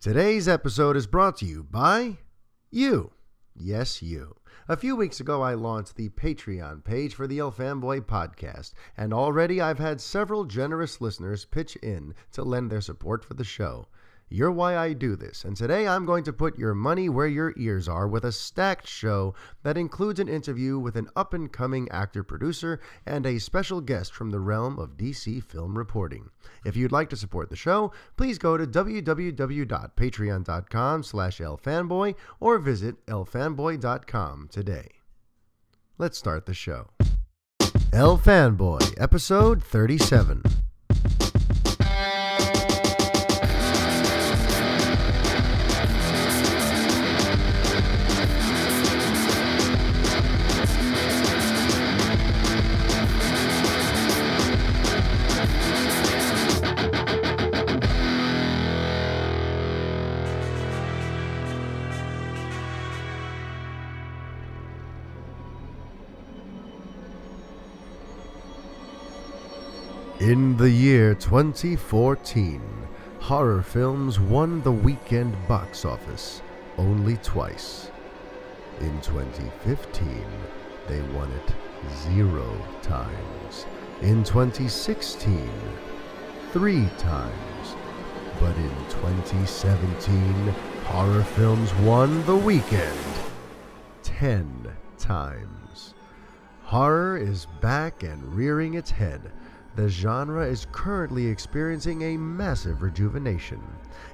Today's episode is brought to you by you. Yes, you. A few weeks ago, I launched the Patreon page for the El Fanboy podcast, and already I've had several generous listeners pitch in to lend their support for the show. You're why I do this, and today I'm going to put your money where your ears are with a stacked show that includes an interview with an up and coming actor producer and a special guest from the realm of DC film reporting. If you'd like to support the show, please go to www.patreon.com slash elfanboy or visit elfanboy.com today. Let's start the show. El Fanboy, episode 37. In the year 2014, horror films won the weekend box office only twice. In 2015, they won it zero times. In 2016, three times. But in 2017, horror films won the weekend ten times. Horror is back and rearing its head. The genre is currently experiencing a massive rejuvenation.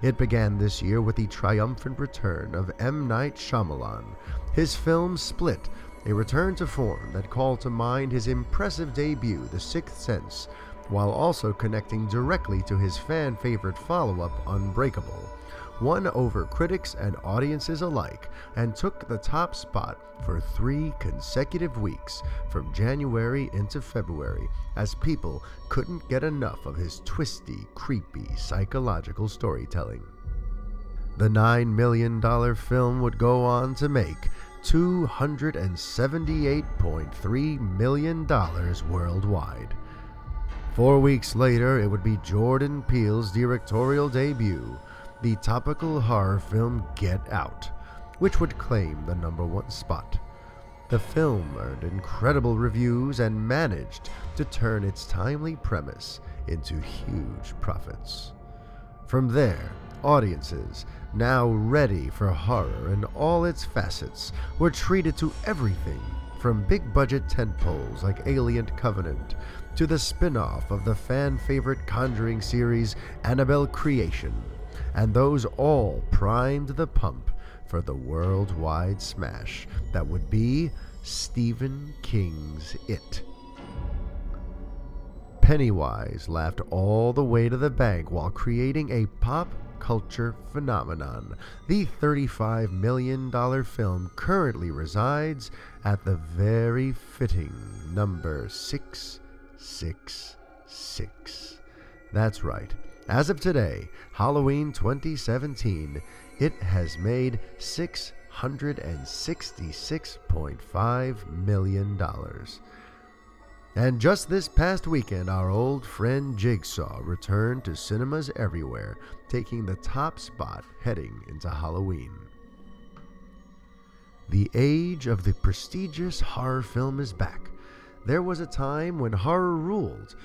It began this year with the triumphant return of M. Night Shyamalan. His film Split, a return to form that called to mind his impressive debut, The Sixth Sense, while also connecting directly to his fan favorite follow up, Unbreakable won over critics and audiences alike and took the top spot for three consecutive weeks from January into February as people couldn't get enough of his twisty, creepy, psychological storytelling. The $9 million film would go on to make $278.3 million worldwide. Four weeks later, it would be Jordan Peele's directorial debut, the topical horror film Get Out, which would claim the number one spot. The film earned incredible reviews and managed to turn its timely premise into huge profits. From there, audiences, now ready for horror in all its facets, were treated to everything from big budget tentpoles like Alien Covenant to the spin off of the fan favorite Conjuring series Annabelle Creation and those all primed the pump for the worldwide smash that would be Stephen King's It. Pennywise laughed all the way to the bank while creating a pop culture phenomenon. The $35 million film currently resides at the very fitting number 666. That's right. As of today, Halloween 2017, it has made $666.5 million. And just this past weekend, our old friend Jigsaw returned to cinemas everywhere, taking the top spot heading into Halloween. The age of the prestigious horror film is back. There was a time when horror ruled,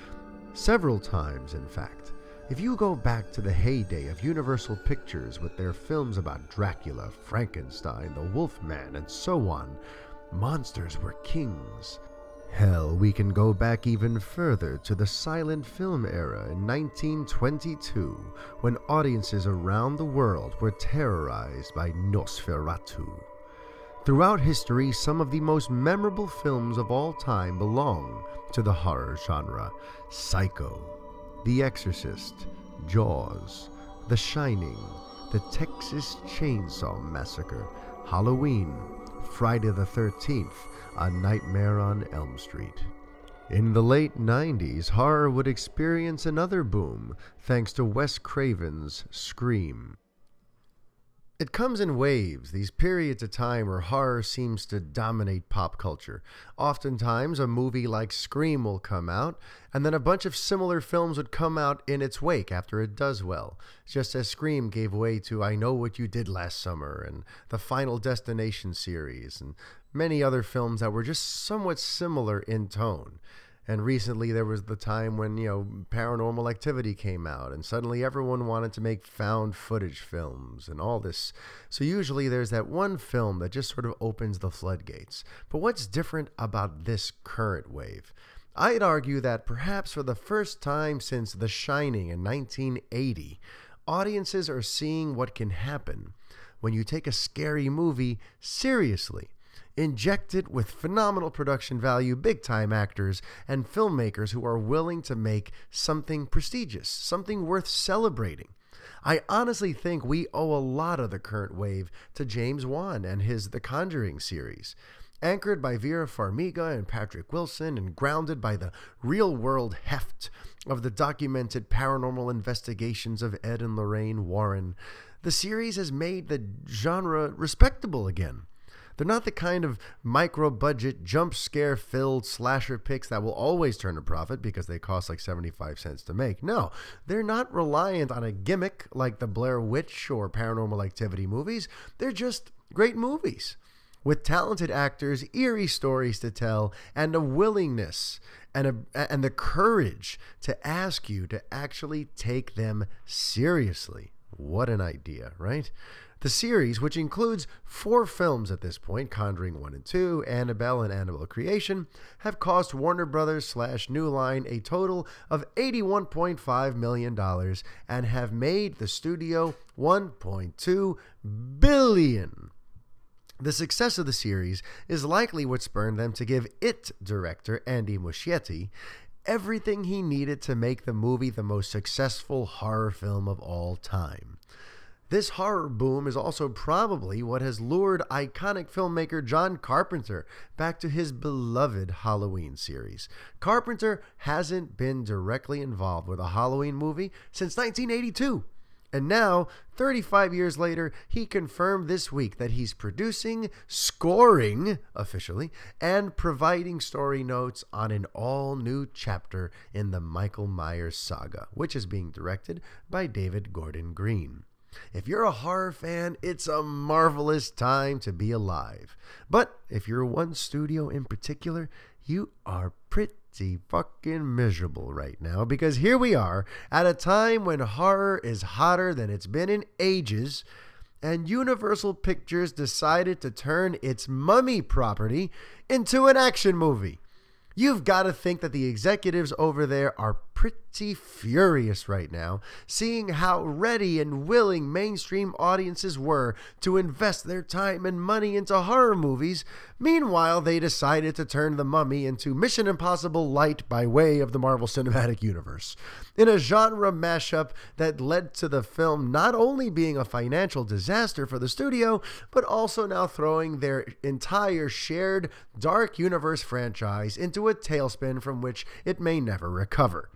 several times, in fact. If you go back to the heyday of Universal Pictures with their films about Dracula, Frankenstein, the Wolfman, and so on, monsters were kings. Hell, we can go back even further to the silent film era in 1922 when audiences around the world were terrorized by Nosferatu. Throughout history, some of the most memorable films of all time belong to the horror genre Psycho, The Exorcist, Jaws, The Shining, The Texas Chainsaw Massacre, Halloween, Friday the 13th, A Nightmare on Elm Street. In the late 90s, horror would experience another boom thanks to Wes Craven's Scream. It comes in waves, these periods of time where horror seems to dominate pop culture. Oftentimes, a movie like Scream will come out, and then a bunch of similar films would come out in its wake after it does well, just as Scream gave way to I Know What You Did Last Summer and the Final Destination series, and many other films that were just somewhat similar in tone. And recently there was the time when, you know, paranormal activity came out and suddenly everyone wanted to make found footage films and all this. So usually there's that one film that just sort of opens the floodgates. But what's different about this current wave? I'd argue that perhaps for the first time since The Shining in 1980, audiences are seeing what can happen when you take a scary movie seriously inject it with phenomenal production value, big time actors, and filmmakers who are willing to make something prestigious, something worth celebrating. I honestly think we owe a lot of the current wave to James Wan and his The Conjuring series. Anchored by Vera Farmiga and Patrick Wilson and grounded by the real world heft of the documented paranormal investigations of Ed and Lorraine Warren, the series has made the genre respectable again. They're not the kind of micro budget, jump scare filled slasher picks that will always turn a profit because they cost like 75 cents to make. No, they're not reliant on a gimmick like the Blair Witch or Paranormal Activity movies. They're just great movies with talented actors, eerie stories to tell, and a willingness and a, and the courage to ask you to actually take them seriously. What an idea, right? The series, which includes four films at this point Conjuring 1 and 2, Annabelle and Annabelle Creation, have cost Warner Brothers slash New Line a total of $81.5 million and have made the studio 1.2 billion. The success of the series is likely what spurred them to give it director Andy Muschietti everything he needed to make the movie the most successful horror film of all time. This horror boom is also probably what has lured iconic filmmaker John Carpenter back to his beloved Halloween series. Carpenter hasn't been directly involved with a Halloween movie since 1982. And now, 35 years later, he confirmed this week that he's producing, scoring officially, and providing story notes on an all new chapter in the Michael Myers saga, which is being directed by David Gordon Green. If you're a horror fan, it's a marvelous time to be alive. But if you're one studio in particular, you are pretty fucking miserable right now because here we are at a time when horror is hotter than it's been in ages, and Universal Pictures decided to turn its mummy property into an action movie. You've got to think that the executives over there are pretty furious right now, seeing how ready and willing mainstream audiences were to invest their time and money into horror movies. Meanwhile, they decided to turn The Mummy into Mission Impossible Light by way of the Marvel Cinematic Universe. In a genre mashup that led to the film not only being a financial disaster for the studio, but also now throwing their entire shared Dark Universe franchise into a tailspin from which it may never recover.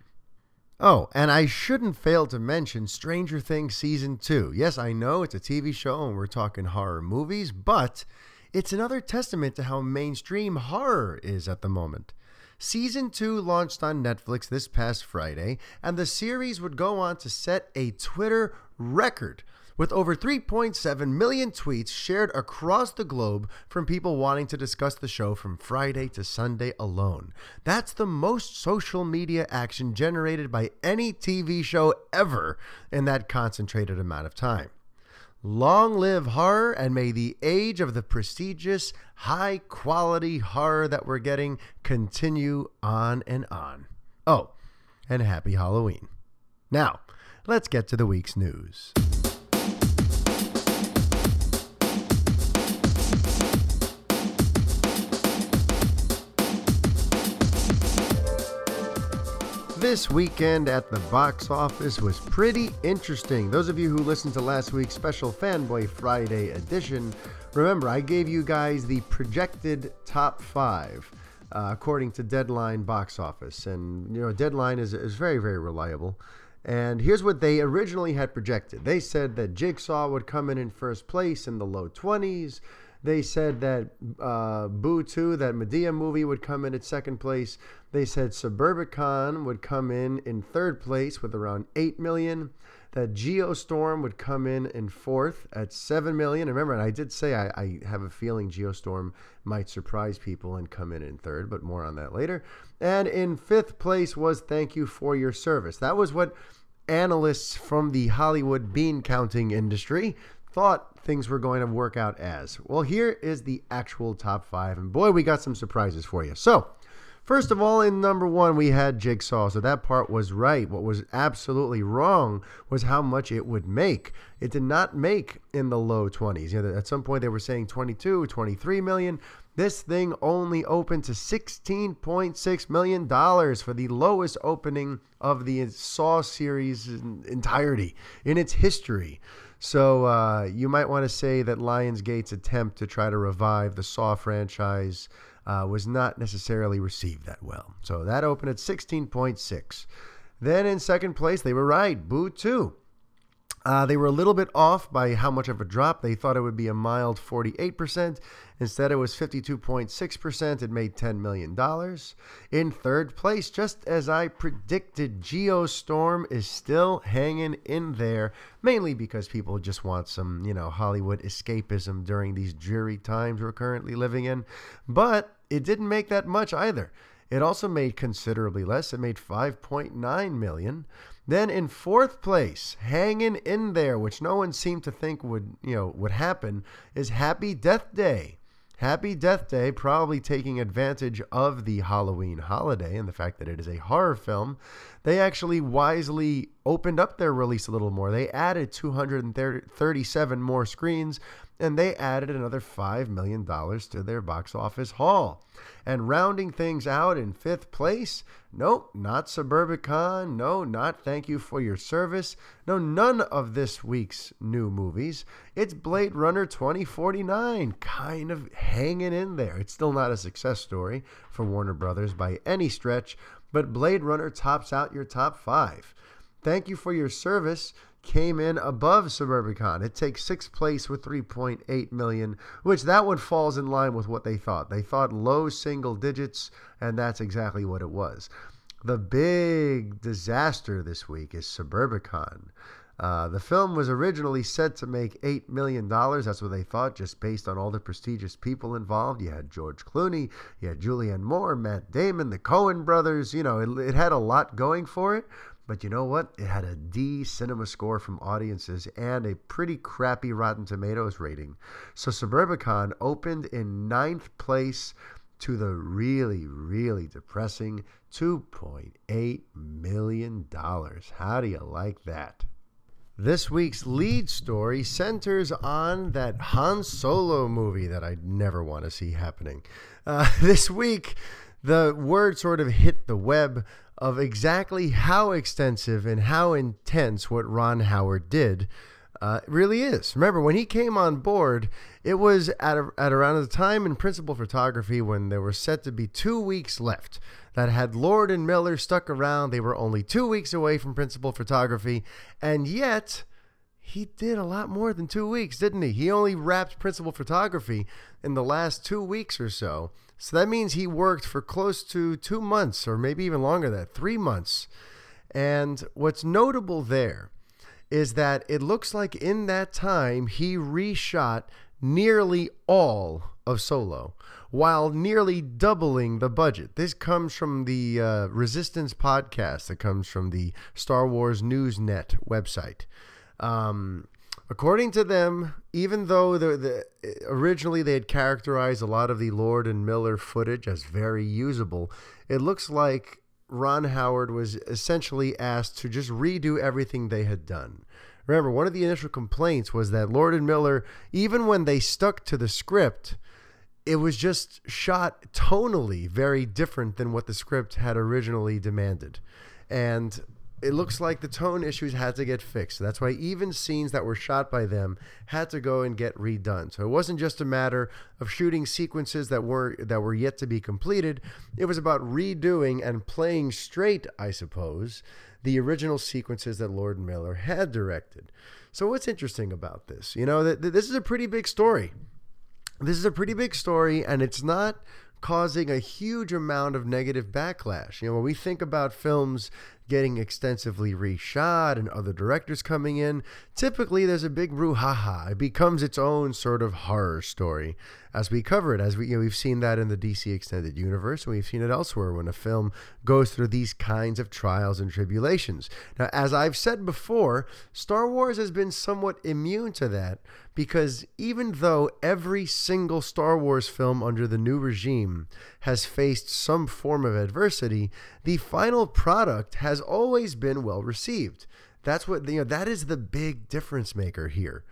Oh, and I shouldn't fail to mention Stranger Things Season 2. Yes, I know it's a TV show and we're talking horror movies, but it's another testament to how mainstream horror is at the moment. Season 2 launched on Netflix this past Friday, and the series would go on to set a Twitter record with over 3.7 million tweets shared across the globe from people wanting to discuss the show from Friday to Sunday alone. That's the most social media action generated by any TV show ever in that concentrated amount of time. Long live horror, and may the age of the prestigious, high quality horror that we're getting continue on and on. Oh, and happy Halloween. Now, let's get to the week's news. This weekend at the box office was pretty interesting. Those of you who listened to last week's special Fanboy Friday edition, remember I gave you guys the projected top five uh, according to Deadline box office. And, you know, Deadline is, is very, very reliable. And here's what they originally had projected. They said that Jigsaw would come in in first place in the low 20s. They said that uh, Boo 2, that Madea movie, would come in at second place. They said Suburbicon would come in in third place with around 8 million. That Geostorm would come in in fourth at 7 million. Remember, I did say I, I have a feeling Geostorm might surprise people and come in in third, but more on that later. And in fifth place was Thank You for Your Service. That was what analysts from the Hollywood bean counting industry thought things were going to work out as. Well, here is the actual top five, and boy, we got some surprises for you. So, first of all, in number one, we had Jigsaw, so that part was right. What was absolutely wrong was how much it would make. It did not make in the low 20s. You know, at some point, they were saying 22, 23 million. This thing only opened to $16.6 million for the lowest opening of the Saw series entirety in its history. So uh, you might want to say that Lionsgate's attempt to try to revive the Saw franchise uh, was not necessarily received that well. So that opened at 16.6. Then in second place, they were right, Boo 2. Uh, they were a little bit off by how much of a drop. They thought it would be a mild 48%. Instead, it was 52.6%. It made $10 million. In third place, just as I predicted, Geostorm is still hanging in there, mainly because people just want some, you know, Hollywood escapism during these dreary times we're currently living in. But it didn't make that much either. It also made considerably less. It made 5.9 million. Then in fourth place, hanging in there, which no one seemed to think would, you know, would happen, is Happy Death Day. Happy Death Day, probably taking advantage of the Halloween holiday and the fact that it is a horror film. They actually wisely opened up their release a little more. They added 237 more screens and they added another $5 million to their box office haul. And rounding things out in fifth place, nope, not Suburbicon, no, not Thank You for Your Service, no, none of this week's new movies. It's Blade Runner 2049, kind of hanging in there. It's still not a success story for Warner Brothers by any stretch, but Blade Runner tops out your top five. Thank You for Your Service came in above Suburbicon. It takes sixth place with 3.8 million, which that one falls in line with what they thought. They thought low single digits, and that's exactly what it was. The big disaster this week is Suburbicon. Uh, the film was originally set to make $8 million. That's what they thought, just based on all the prestigious people involved. You had George Clooney, you had Julianne Moore, Matt Damon, the Coen brothers. You know, it, it had a lot going for it. But you know what? It had a D cinema score from audiences and a pretty crappy Rotten Tomatoes rating. So Suburbicon opened in ninth place to the really, really depressing $2.8 million. How do you like that? This week's lead story centers on that Han Solo movie that I never want to see happening. Uh, this week, the word sort of hit the web of exactly how extensive and how intense what Ron Howard did uh, really is. Remember, when he came on board, it was at, a, at around the time in principal photography when there were set to be two weeks left. That had Lord and Miller stuck around, they were only two weeks away from principal photography, and yet he did a lot more than two weeks, didn't he? He only wrapped principal photography in the last two weeks or so. So that means he worked for close to two months, or maybe even longer than that, three months. And what's notable there is that it looks like in that time he reshot nearly all of Solo while nearly doubling the budget. This comes from the uh, Resistance podcast that comes from the Star Wars News Net website. Um, According to them, even though the, the, originally they had characterized a lot of the Lord and Miller footage as very usable, it looks like Ron Howard was essentially asked to just redo everything they had done. Remember, one of the initial complaints was that Lord and Miller, even when they stuck to the script, it was just shot tonally very different than what the script had originally demanded. And it looks like the tone issues had to get fixed. That's why even scenes that were shot by them had to go and get redone. So it wasn't just a matter of shooting sequences that were that were yet to be completed. It was about redoing and playing straight, I suppose, the original sequences that Lord Miller had directed. So what's interesting about this? You know, that this is a pretty big story. This is a pretty big story, and it's not causing a huge amount of negative backlash. You know, when we think about films getting extensively reshot and other directors coming in, typically there's a big brouhaha. It becomes its own sort of horror story as we cover it. As we, you know, we've seen that in the DC Extended Universe, and we've seen it elsewhere when a film goes through these kinds of trials and tribulations. Now, as I've said before, Star Wars has been somewhat immune to that because even though every single Star Wars film under the new regime has faced some form of adversity, the final product has always been well received. That's what you know that is the big difference maker here.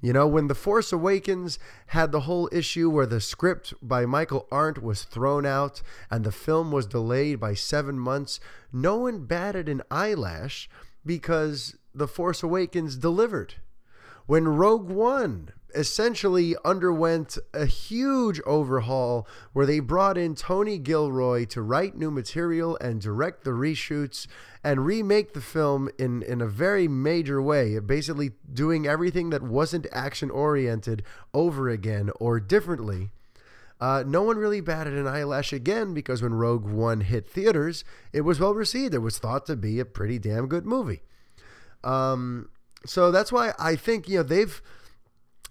You know, when The Force Awakens had the whole issue where the script by Michael Arndt was thrown out and the film was delayed by seven months, no one batted an eyelash because The Force Awakens delivered. When Rogue One essentially underwent a huge overhaul where they brought in Tony Gilroy to write new material and direct the reshoots and remake the film in, in a very major way, basically doing everything that wasn't action oriented over again or differently. Uh, no one really batted an eyelash again because when Rogue One hit theaters, it was well received. It was thought to be a pretty damn good movie. Um, so that's why I think you know they've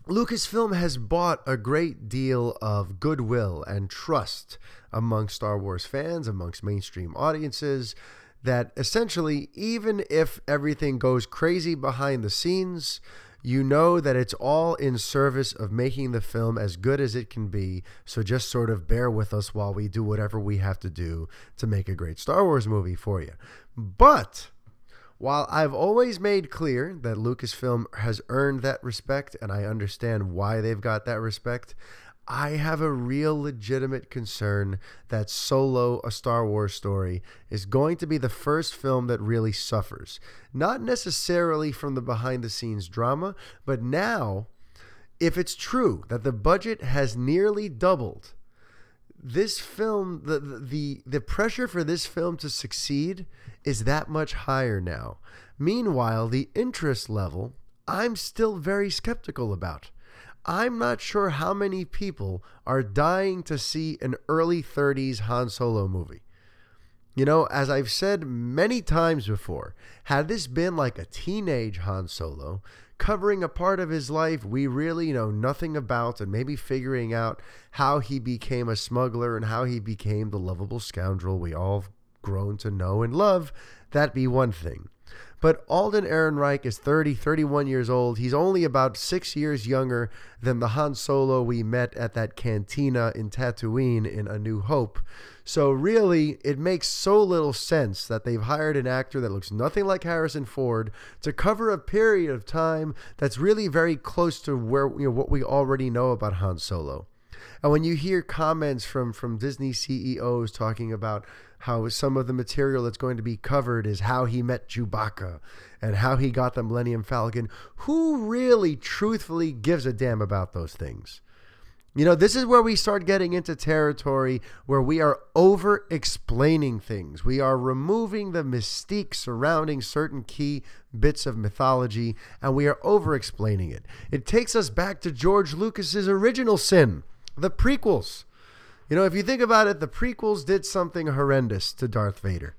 Lucasfilm has bought a great deal of goodwill and trust among Star Wars fans, amongst mainstream audiences, that essentially, even if everything goes crazy behind the scenes, you know that it's all in service of making the film as good as it can be. So just sort of bear with us while we do whatever we have to do to make a great Star Wars movie for you. But while I've always made clear that Lucasfilm has earned that respect and I understand why they've got that respect, I have a real legitimate concern that Solo, a Star Wars story, is going to be the first film that really suffers. Not necessarily from the behind the scenes drama, but now, if it's true that the budget has nearly doubled, this film the, the the pressure for this film to succeed is that much higher now. Meanwhile the interest level i'm still very skeptical about. I'm not sure how many people are dying to see an early 30s han solo movie. You know, as I've said many times before, had this been like a teenage Han Solo, covering a part of his life we really know nothing about and maybe figuring out how he became a smuggler and how he became the lovable scoundrel we all have grown to know and love, that'd be one thing. But Alden Ehrenreich is 30, 31 years old. He's only about six years younger than the Han Solo we met at that cantina in Tatooine in A New Hope. So, really, it makes so little sense that they've hired an actor that looks nothing like Harrison Ford to cover a period of time that's really very close to where you know what we already know about Han Solo. And when you hear comments from from Disney CEOs talking about how some of the material that's going to be covered is how he met Chewbacca and how he got the Millennium Falcon, who really truthfully gives a damn about those things? You know, this is where we start getting into territory where we are over explaining things. We are removing the mystique surrounding certain key bits of mythology and we are over explaining it. It takes us back to George Lucas's original sin, the prequels. You know, if you think about it, the prequels did something horrendous to Darth Vader.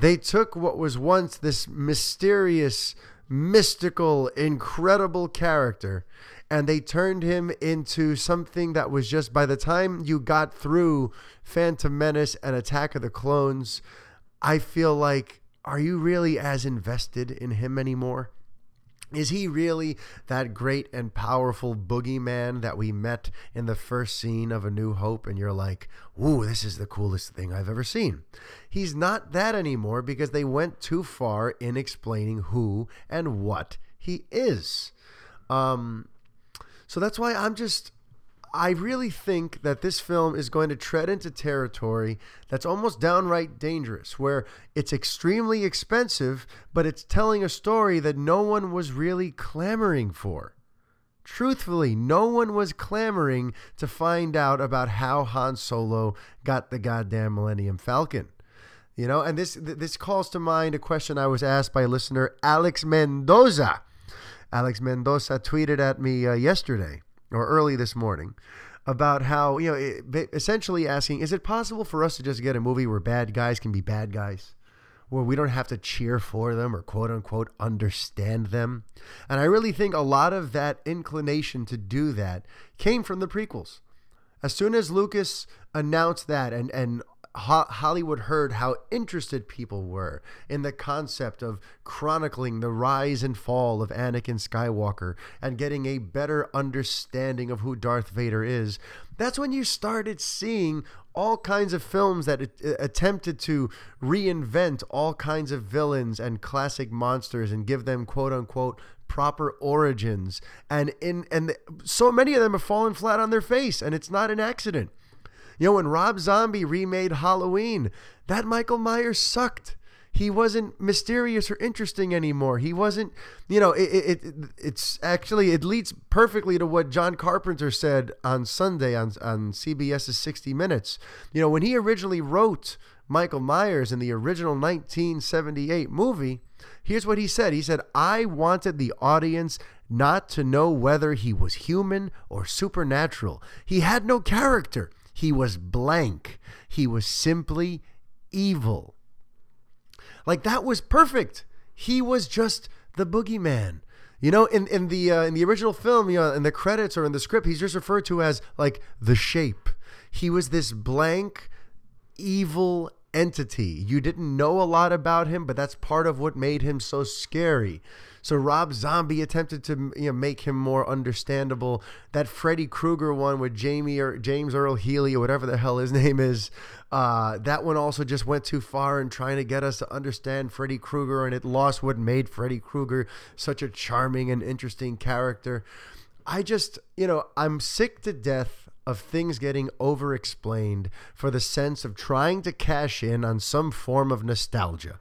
They took what was once this mysterious, mystical, incredible character and they turned him into something that was just by the time you got through Phantom Menace and Attack of the Clones, I feel like are you really as invested in him anymore? Is he really that great and powerful boogeyman that we met in the first scene of A New Hope? And you're like, ooh, this is the coolest thing I've ever seen. He's not that anymore because they went too far in explaining who and what he is. Um, so that's why I'm just I really think that this film is going to tread into territory that's almost downright dangerous, where it's extremely expensive, but it's telling a story that no one was really clamoring for. Truthfully, no one was clamoring to find out about how Han Solo got the goddamn Millennium Falcon. You know, and this this calls to mind a question I was asked by listener Alex Mendoza. Alex Mendoza tweeted at me uh, yesterday or early this morning about how you know it, essentially asking, is it possible for us to just get a movie where bad guys can be bad guys? where we don't have to cheer for them or quote unquote understand them. And I really think a lot of that inclination to do that came from the prequels. As soon as Lucas announced that and and Hollywood heard how interested people were in the concept of chronicling the rise and fall of Anakin Skywalker and getting a better understanding of who Darth Vader is. That's when you started seeing all kinds of films that uh, attempted to reinvent all kinds of villains and classic monsters and give them quote unquote proper origins and in and so many of them have fallen flat on their face and it's not an accident you know, when Rob Zombie remade Halloween, that Michael Myers sucked. He wasn't mysterious or interesting anymore. He wasn't, you know, it, it, it's actually, it leads perfectly to what John Carpenter said on Sunday on, on CBS's 60 Minutes. You know, when he originally wrote Michael Myers in the original 1978 movie, here's what he said. He said, I wanted the audience not to know whether he was human or supernatural. He had no character. He was blank. He was simply evil. Like that was perfect. He was just the boogeyman. You know, in in the uh, in the original film, you know, in the credits or in the script, he's just referred to as like the shape. He was this blank, evil entity. You didn't know a lot about him, but that's part of what made him so scary. So Rob Zombie attempted to you know, make him more understandable. That Freddy Krueger one with Jamie or James Earl Healy or whatever the hell his name is, uh, that one also just went too far in trying to get us to understand Freddy Krueger, and it lost what made Freddy Krueger such a charming and interesting character. I just, you know, I'm sick to death of things getting over explained for the sense of trying to cash in on some form of nostalgia.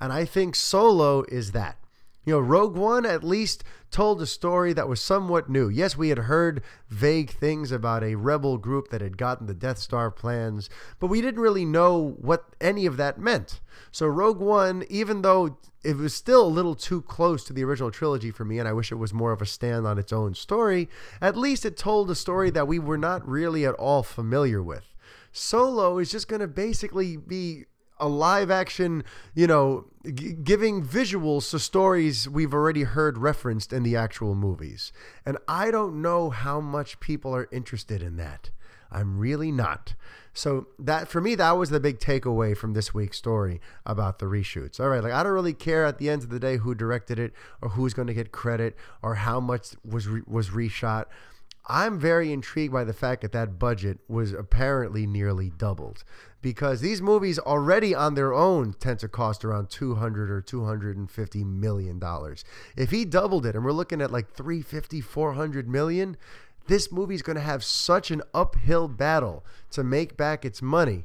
And I think Solo is that. You know, Rogue One at least told a story that was somewhat new. Yes, we had heard vague things about a rebel group that had gotten the Death Star plans, but we didn't really know what any of that meant. So, Rogue One, even though it was still a little too close to the original trilogy for me, and I wish it was more of a stand on its own story, at least it told a story that we were not really at all familiar with. Solo is just going to basically be a live action, you know, g- giving visuals to stories we've already heard referenced in the actual movies. And I don't know how much people are interested in that. I'm really not. So that for me, that was the big takeaway from this week's story about the reshoots. All right, like I don't really care at the end of the day who directed it or who's going to get credit or how much was re- was reshot. I'm very intrigued by the fact that that budget was apparently nearly doubled because these movies already on their own tend to cost around 200 or 250 million dollars. If he doubled it and we're looking at like 350 400 million, this movie's going to have such an uphill battle to make back its money,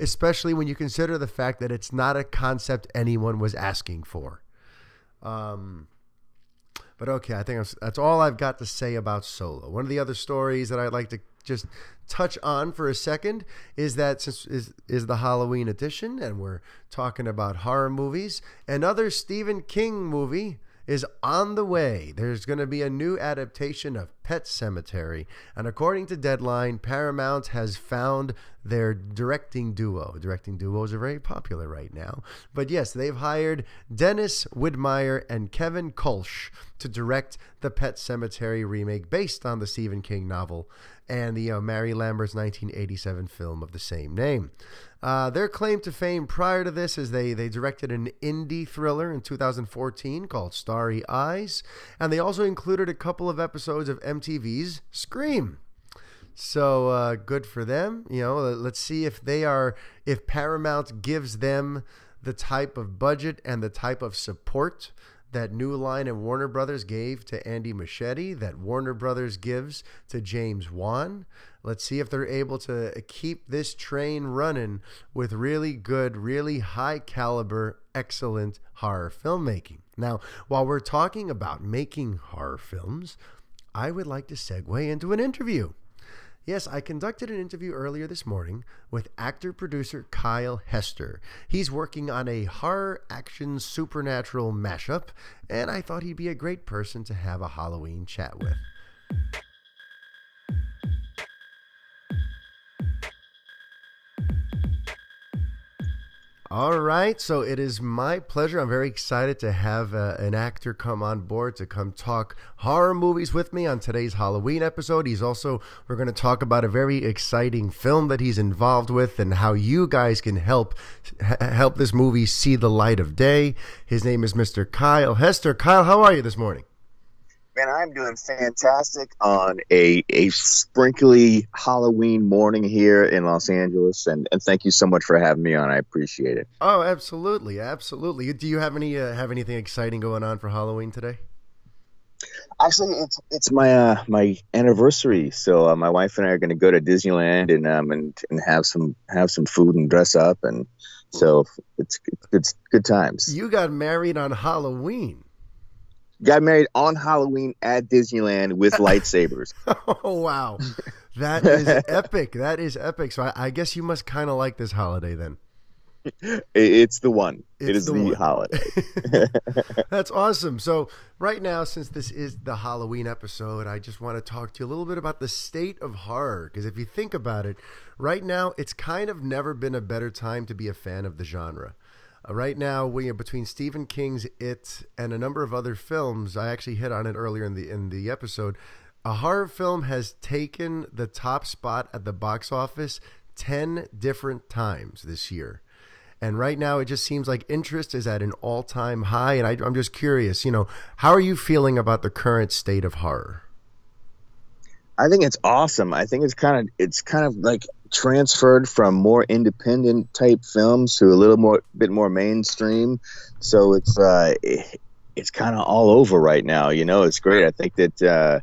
especially when you consider the fact that it's not a concept anyone was asking for. Um but okay, I think that's all I've got to say about Solo. One of the other stories that I'd like to just touch on for a second is that since is is the Halloween edition and we're talking about horror movies, another Stephen King movie is on the way. There's going to be a new adaptation of Pet Sematary, and according to Deadline, Paramount has found their directing duo. Directing duos are very popular right now. But yes, they've hired Dennis Widmyer and Kevin Kölsch to direct the Pet Sematary remake based on the Stephen King novel and the uh, Mary Lambert's 1987 film of the same name. Uh, their claim to fame prior to this is they they directed an indie thriller in 2014 called Starry Eyes, and they also included a couple of episodes of MTV's Scream. So uh, good for them. You know, let's see if they are if Paramount gives them the type of budget and the type of support that New Line and Warner Brothers gave to Andy Muschietti, that Warner Brothers gives to James Wan. Let's see if they're able to keep this train running with really good, really high caliber, excellent horror filmmaking. Now, while we're talking about making horror films, I would like to segue into an interview. Yes, I conducted an interview earlier this morning with actor producer Kyle Hester. He's working on a horror action supernatural mashup, and I thought he'd be a great person to have a Halloween chat with. All right, so it is my pleasure. I'm very excited to have uh, an actor come on board to come talk horror movies with me on today's Halloween episode. He's also, we're going to talk about a very exciting film that he's involved with and how you guys can help help this movie see the light of day. His name is Mr. Kyle Hester. Kyle, how are you this morning? Man, I'm doing fantastic on a a sprinkly Halloween morning here in Los Angeles, and, and thank you so much for having me on. I appreciate it. Oh, absolutely, absolutely. Do you have any uh, have anything exciting going on for Halloween today? Actually, it's it's my uh, my anniversary, so uh, my wife and I are going to go to Disneyland and um and, and have some have some food and dress up, and so it's it's good good times. You got married on Halloween got married on Halloween at Disneyland with lightsabers. oh wow, that is epic! That is epic. So I, I guess you must kind of like this holiday then. It's the one. It's it is the, the holiday. That's awesome. So right now, since this is the Halloween episode, I just want to talk to you a little bit about the state of horror. Because if you think about it, right now it's kind of never been a better time to be a fan of the genre. Uh, right now, we are between Stephen King's It and a number of other films. I actually hit on it earlier in the in the episode. A horror film has taken the top spot at the box office ten different times this year. And right now, it just seems like interest is at an all time high. And I, I'm just curious, you know, how are you feeling about the current state of horror? I think it's awesome. I think it's kind of it's kind of like transferred from more independent type films to a little more bit more mainstream. So it's uh, it's kind of all over right now. You know, it's great. I think that uh,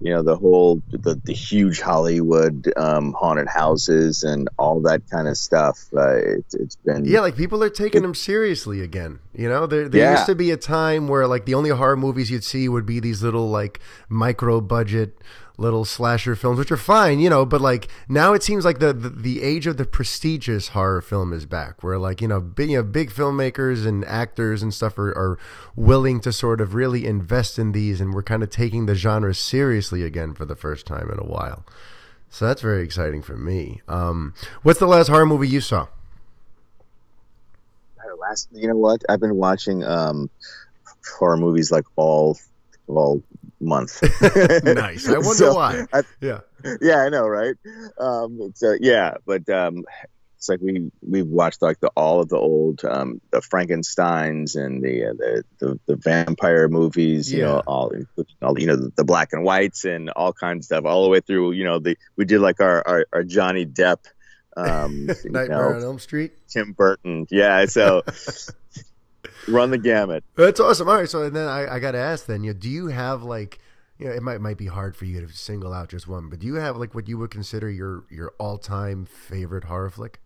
you know the whole the, the huge Hollywood um, haunted houses and all that kind of stuff. Uh, it, has been yeah, like people are taking it, them seriously again. You know, there, there yeah. used to be a time where like the only horror movies you'd see would be these little like micro budget little slasher films, which are fine, you know, but like now it seems like the, the, the age of the prestigious horror film is back, where like you know big you know, big filmmakers and actors and stuff are, are willing to sort of really invest in these, and we're kind of taking the genre seriously again for the first time in a while. So that's very exciting for me. Um, what's the last horror movie you saw? Last, you know what? I've been watching um, horror movies like all all month. nice. I wonder so, why. I, yeah. Yeah, I know, right? Um, so yeah, but um, it's like we we've watched like the all of the old um, the Frankenstein's and the, uh, the, the the vampire movies, you yeah. know, all, all you know the, the, black and whites and all kinds of stuff, all the way through. You know, the we did like our our, our Johnny Depp. Um, Nightmare know, on Elm Street. Tim Burton. Yeah. So run the gamut. That's awesome. All right, so and then I, I got to ask then, you know, do you have like, you know, it might might be hard for you to single out just one, but do you have like what you would consider your your all time favorite horror flick?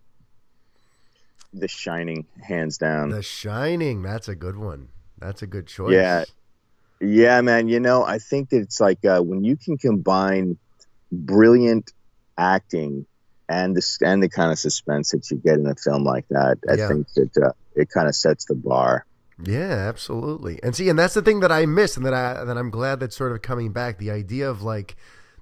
The Shining, hands down. The Shining, that's a good one. That's a good choice. Yeah, yeah, man. You know, I think that it's like uh, when you can combine brilliant acting and the and the kind of suspense that you get in a film like that. I yeah. think that uh, it kind of sets the bar. Yeah, absolutely. And see, and that's the thing that I miss, and that I that I'm glad that's sort of coming back. The idea of like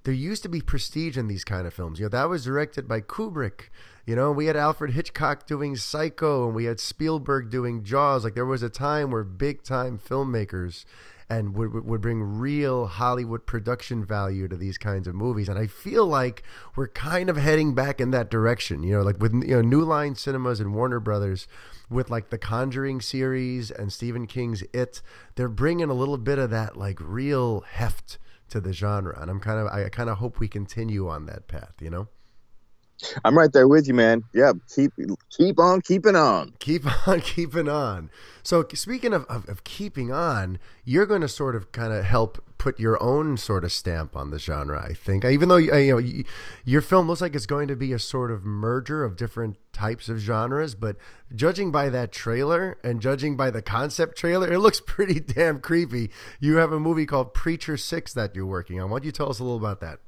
there used to be prestige in these kind of films. You know, that was directed by Kubrick. You know, we had Alfred Hitchcock doing Psycho, and we had Spielberg doing Jaws. Like there was a time where big time filmmakers and would would bring real Hollywood production value to these kinds of movies. And I feel like we're kind of heading back in that direction. You know, like with you know New Line Cinemas and Warner Brothers, with like the Conjuring series and Stephen King's It, they're bringing a little bit of that like real heft to the genre, and I'm kind of I kind of hope we continue on that path. You know. I'm right there with you, man. Yeah, keep keep on keeping on. Keep on keeping on. So speaking of, of, of keeping on, you're going to sort of kind of help put your own sort of stamp on the genre. I think, even though you know your film looks like it's going to be a sort of merger of different types of genres, but judging by that trailer and judging by the concept trailer, it looks pretty damn creepy. You have a movie called Preacher Six that you're working on. Why don't you tell us a little about that?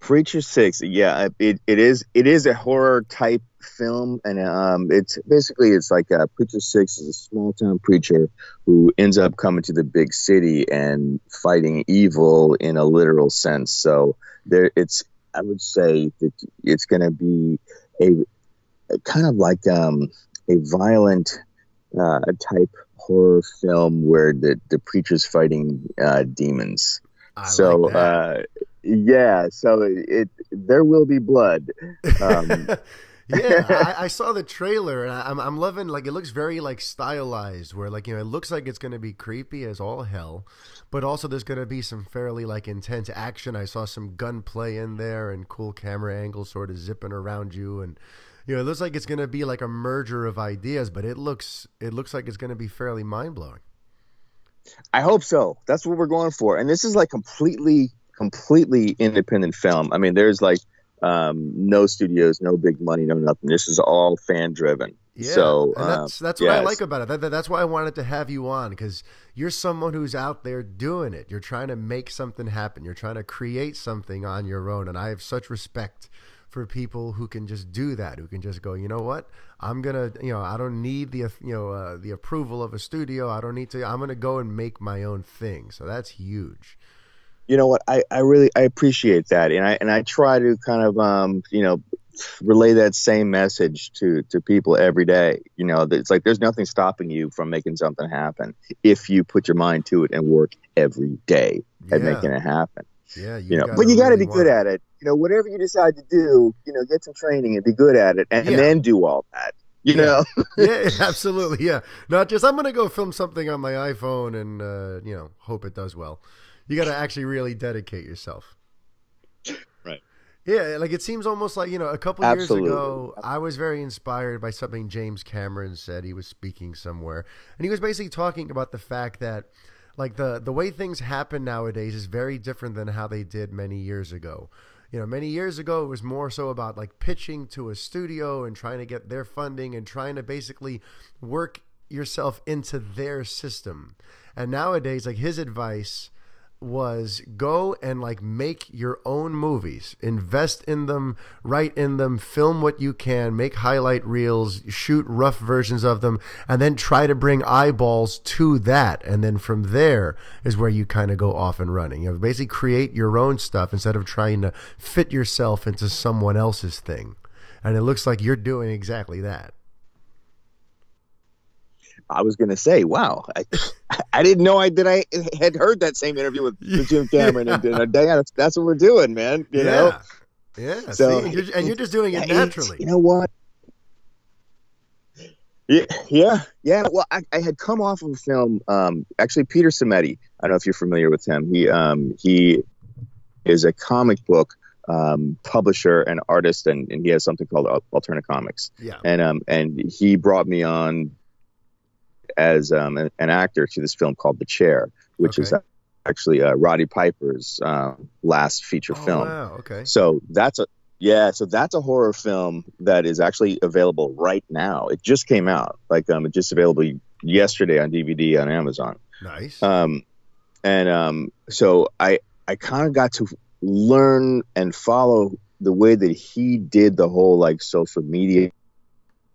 Preacher Six, yeah, it, it is it is a horror type film, and um, it's basically it's like uh, Preacher Six is a small town preacher who ends up coming to the big city and fighting evil in a literal sense. So there, it's I would say that it's going to be a, a, kind of like um, a violent uh, type horror film where the the preacher's fighting uh, demons. I so like uh, yeah, so it, it there will be blood. Um, yeah, I, I saw the trailer and I, I'm I'm loving like it looks very like stylized where like you know it looks like it's gonna be creepy as all hell, but also there's gonna be some fairly like intense action. I saw some gunplay in there and cool camera angles sort of zipping around you and you know it looks like it's gonna be like a merger of ideas, but it looks it looks like it's gonna be fairly mind blowing. I hope so. That's what we're going for. And this is like completely, completely independent film. I mean, there's like um, no studios, no big money, no nothing. This is all fan driven. Yeah, so um, that's that's what I like about it. That, that- that's why I wanted to have you on because you're someone who's out there doing it. You're trying to make something happen. You're trying to create something on your own, and I have such respect for people who can just do that. Who can just go, you know what? I'm gonna, you know, I don't need the, you know, uh, the approval of a studio. I don't need to. I'm gonna go and make my own thing. So that's huge. You know what? I, I really I appreciate that, and I and I try to kind of um you know relay that same message to to people every day. You know, that it's like there's nothing stopping you from making something happen if you put your mind to it and work every day at Yeah. making it happen. Yeah, You know, but you got to really be good at it. You know, whatever you decide to do, you know, get some training and be good at it, and, Yeah. then do all that. You Yeah. know, yeah, absolutely. Yeah, not just I'm gonna go film something on my iPhone and uh, you know hope it does well. You got to actually really dedicate yourself. Right. Yeah, like it seems almost like you know a couple Absolutely. years ago, I was very inspired by something James Cameron said. He was speaking somewhere, and he was basically talking about the fact that like the the way things happen nowadays is very different than how they did many years ago. You know, many years ago it was more so about like pitching to a studio and trying to get their funding and trying to basically work yourself into their system. And nowadays like his advice was go and like make your own movies. Invest in them write in them film what you can make highlight reels shoot rough versions of them and then try to bring eyeballs to that. And then from there is where you kind of go off and running. You know basically create your own stuff instead of trying to fit yourself into someone else's thing. And it looks like you're doing exactly that I was going to say, wow, I, I didn't know I that I had heard that same interview with, with Jim Cameron, and, and uh, that's, that's what we're doing, man. You know, yeah yeah So, see? And you're, and you're just doing it naturally You know what? Yeah, yeah, yeah. Well, I, I had come off of a film. Um, actually, Peter Simeti. I don't know if you're familiar with him. He um, he is a comic book um, publisher and artist, and, and he has something called Al- Alterna Comics. yeah And um, and he brought me on as um, an, an actor to this film called The Chair, which is actually uh, Roddy Piper's um, last feature oh, film. wow okay So that's a yeah, so that's a horror film that is actually available right now. It just came out, like um, it just available yesterday on DVD on Amazon. nice Um, and um, so I I kind of got to learn and follow the way that he did the whole like social media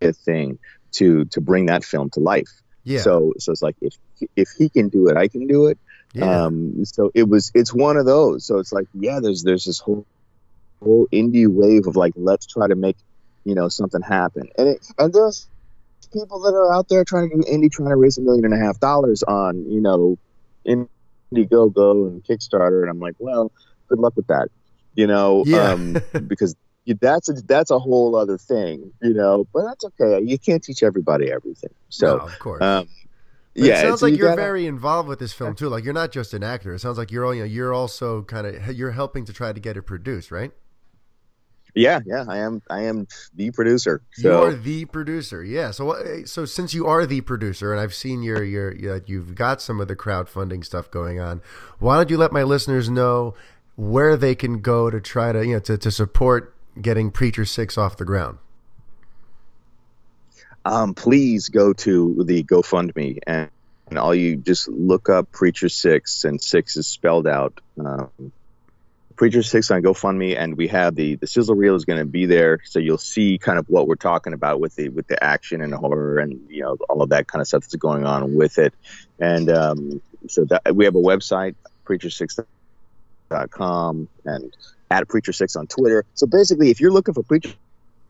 thing to to bring that film to life. Yeah So so it's like if if he can do it, I can do it. yeah Um, so it was it's one of those. So it's like yeah, there's there's this whole whole indie wave of like let's try to make you know something happen, and it, and there's people that are out there trying to do indie, trying to raise a million and a half dollars on you know Indiegogo and Kickstarter, and I'm like, well, good luck with that, you know, Yeah. um, because that's a that's a whole other thing, you know. But that's okay. You can't teach everybody everything. So. No, of course. Um, yeah, it sounds like you you're gotta- very involved with this film too. Like you're not just an actor. It sounds like you're, you know, you're also kind of you're helping to try to get it produced, right? Yeah, yeah, I am. I am the producer. You are the producer, yeah. So, so since you are the producer, and I've seen your your, your you've got some of the crowdfunding stuff going on, why don't you let my listeners know where they can go to try to you know to, to support getting Preacher Six off the ground? um, please go to the GoFundMe and, and all you just look up Preacher Six, and six is spelled out. Um, Preacher Six on GoFundMe, and we have the the sizzle reel is going to be there, so you'll see kind of what we're talking about with the with the action and the horror and you know all of that kind of stuff that's going on with it. And um, so that we have a website, preacher6.com, and at Preacher Six on Twitter. So basically, if you're looking for Preacher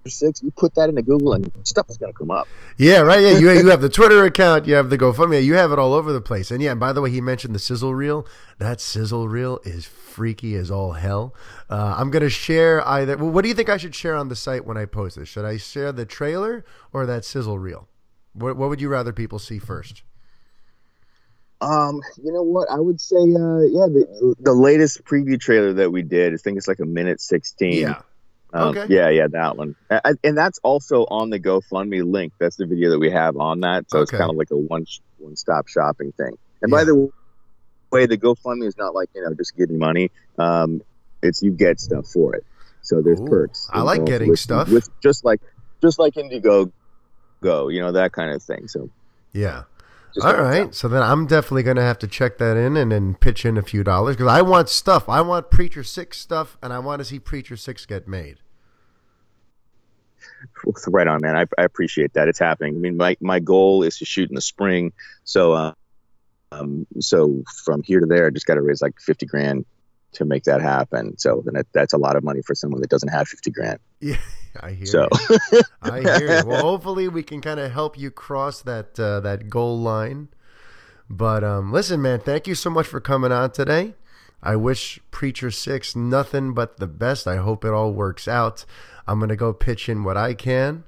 Six, you put that into Google and stuff is going to come up. Yeah, right. Yeah, you, you have the Twitter account, you have the GoFundMe, you have it all over the place. And yeah, and by the way, he mentioned the sizzle reel. That sizzle reel is freaky as all hell. Uh, I'm going to share either. Well, what do you think I should share on the site when I post this? Should I share the trailer or that sizzle reel? What, what would you rather people see first? Um, you know what? I would say, uh, yeah, the, the latest preview trailer that we did. I think it's like a minute sixteen. Yeah. Um, Okay. Yeah, yeah, that one, and, and that's also on the GoFundMe link. That's the video that we have on that, so it's kind of like a one one stop shopping thing. And by the way, the GoFundMe is not like you know just giving money. Um, it's you get stuff for it, so there's Ooh, perks. I like getting with- stuff. with just like just like Indiegogo, go, you know that kind of thing. So Yeah. Just All like So then I'm definitely going to have to check that in and then pitch in a few dollars because I want stuff. I want Preacher 6 stuff and I want to see Preacher 6 get made. right on, man. I, I appreciate that. It's happening. I mean, my, my goal is to shoot in the spring. So, uh, um, so from here to there, I just got to raise like 50 grand to make that happen. So then that, that's a lot of money for someone that doesn't have 50 grand. Yeah, I hear So you. I hear you. Well, hopefully we can kind of help you cross that uh, that goal line. But um, listen, man, thank you so much for coming on today. I wish Preacher Six nothing but the best. I hope it all works out. I'm gonna go pitch in what I can,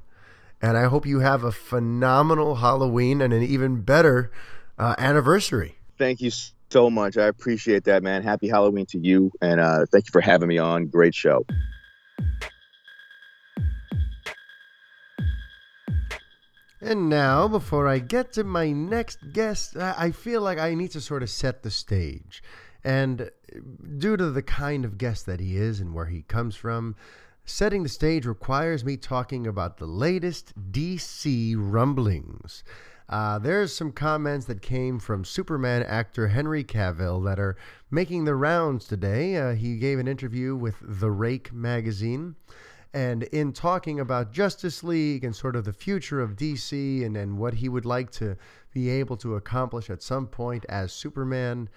and I hope you have a phenomenal Halloween and an even better uh, anniversary. thank you so much. I appreciate that, man. Happy Halloween to you. And uh, thank you for having me on. Great show. And now, before I get to my next guest, I feel like I need to sort of set the stage. And due to the kind of guest that he is and where he comes from, setting the stage requires me talking about the latest DC rumblings. Uh, there's some comments that came from Superman actor Henry Cavill that are making the rounds today. Uh, he gave an interview with The Rake magazine. And in talking about Justice League and sort of the future of DC and, and what he would like to be able to accomplish at some point as Superman,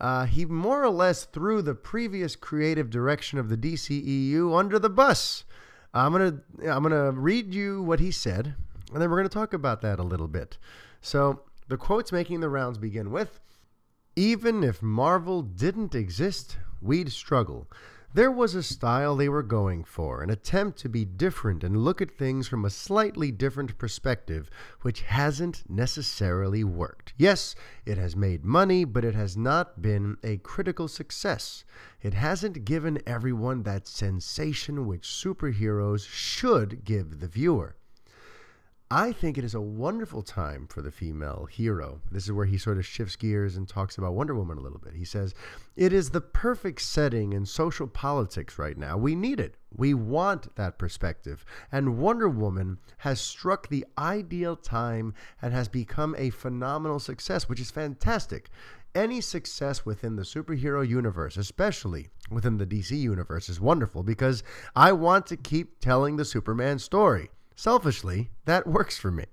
uh, he more or less threw the previous creative direction of the DCEU under the bus. I'm gonna I'm gonna read you what he said, and then we're gonna talk about that a little bit. So the quotes making the rounds begin with. Even if Marvel didn't exist, we'd struggle. There was a style they were going for, an attempt to be different and look at things from a slightly different perspective, which hasn't necessarily worked. Yes, it has made money, but it has not been a critical success. It hasn't given everyone that sensation which superheroes should give the viewer. I think it is a wonderful time for the female hero. This is where he sort of shifts gears and talks about Wonder Woman a little bit. He says, It is the perfect setting in social politics right now. We need it. We want that perspective. And Wonder Woman has struck the ideal time and has become a phenomenal success, which is fantastic. Any success within the superhero universe, especially within the DC universe, is wonderful because I want to keep telling the Superman story. Selfishly, that works for me.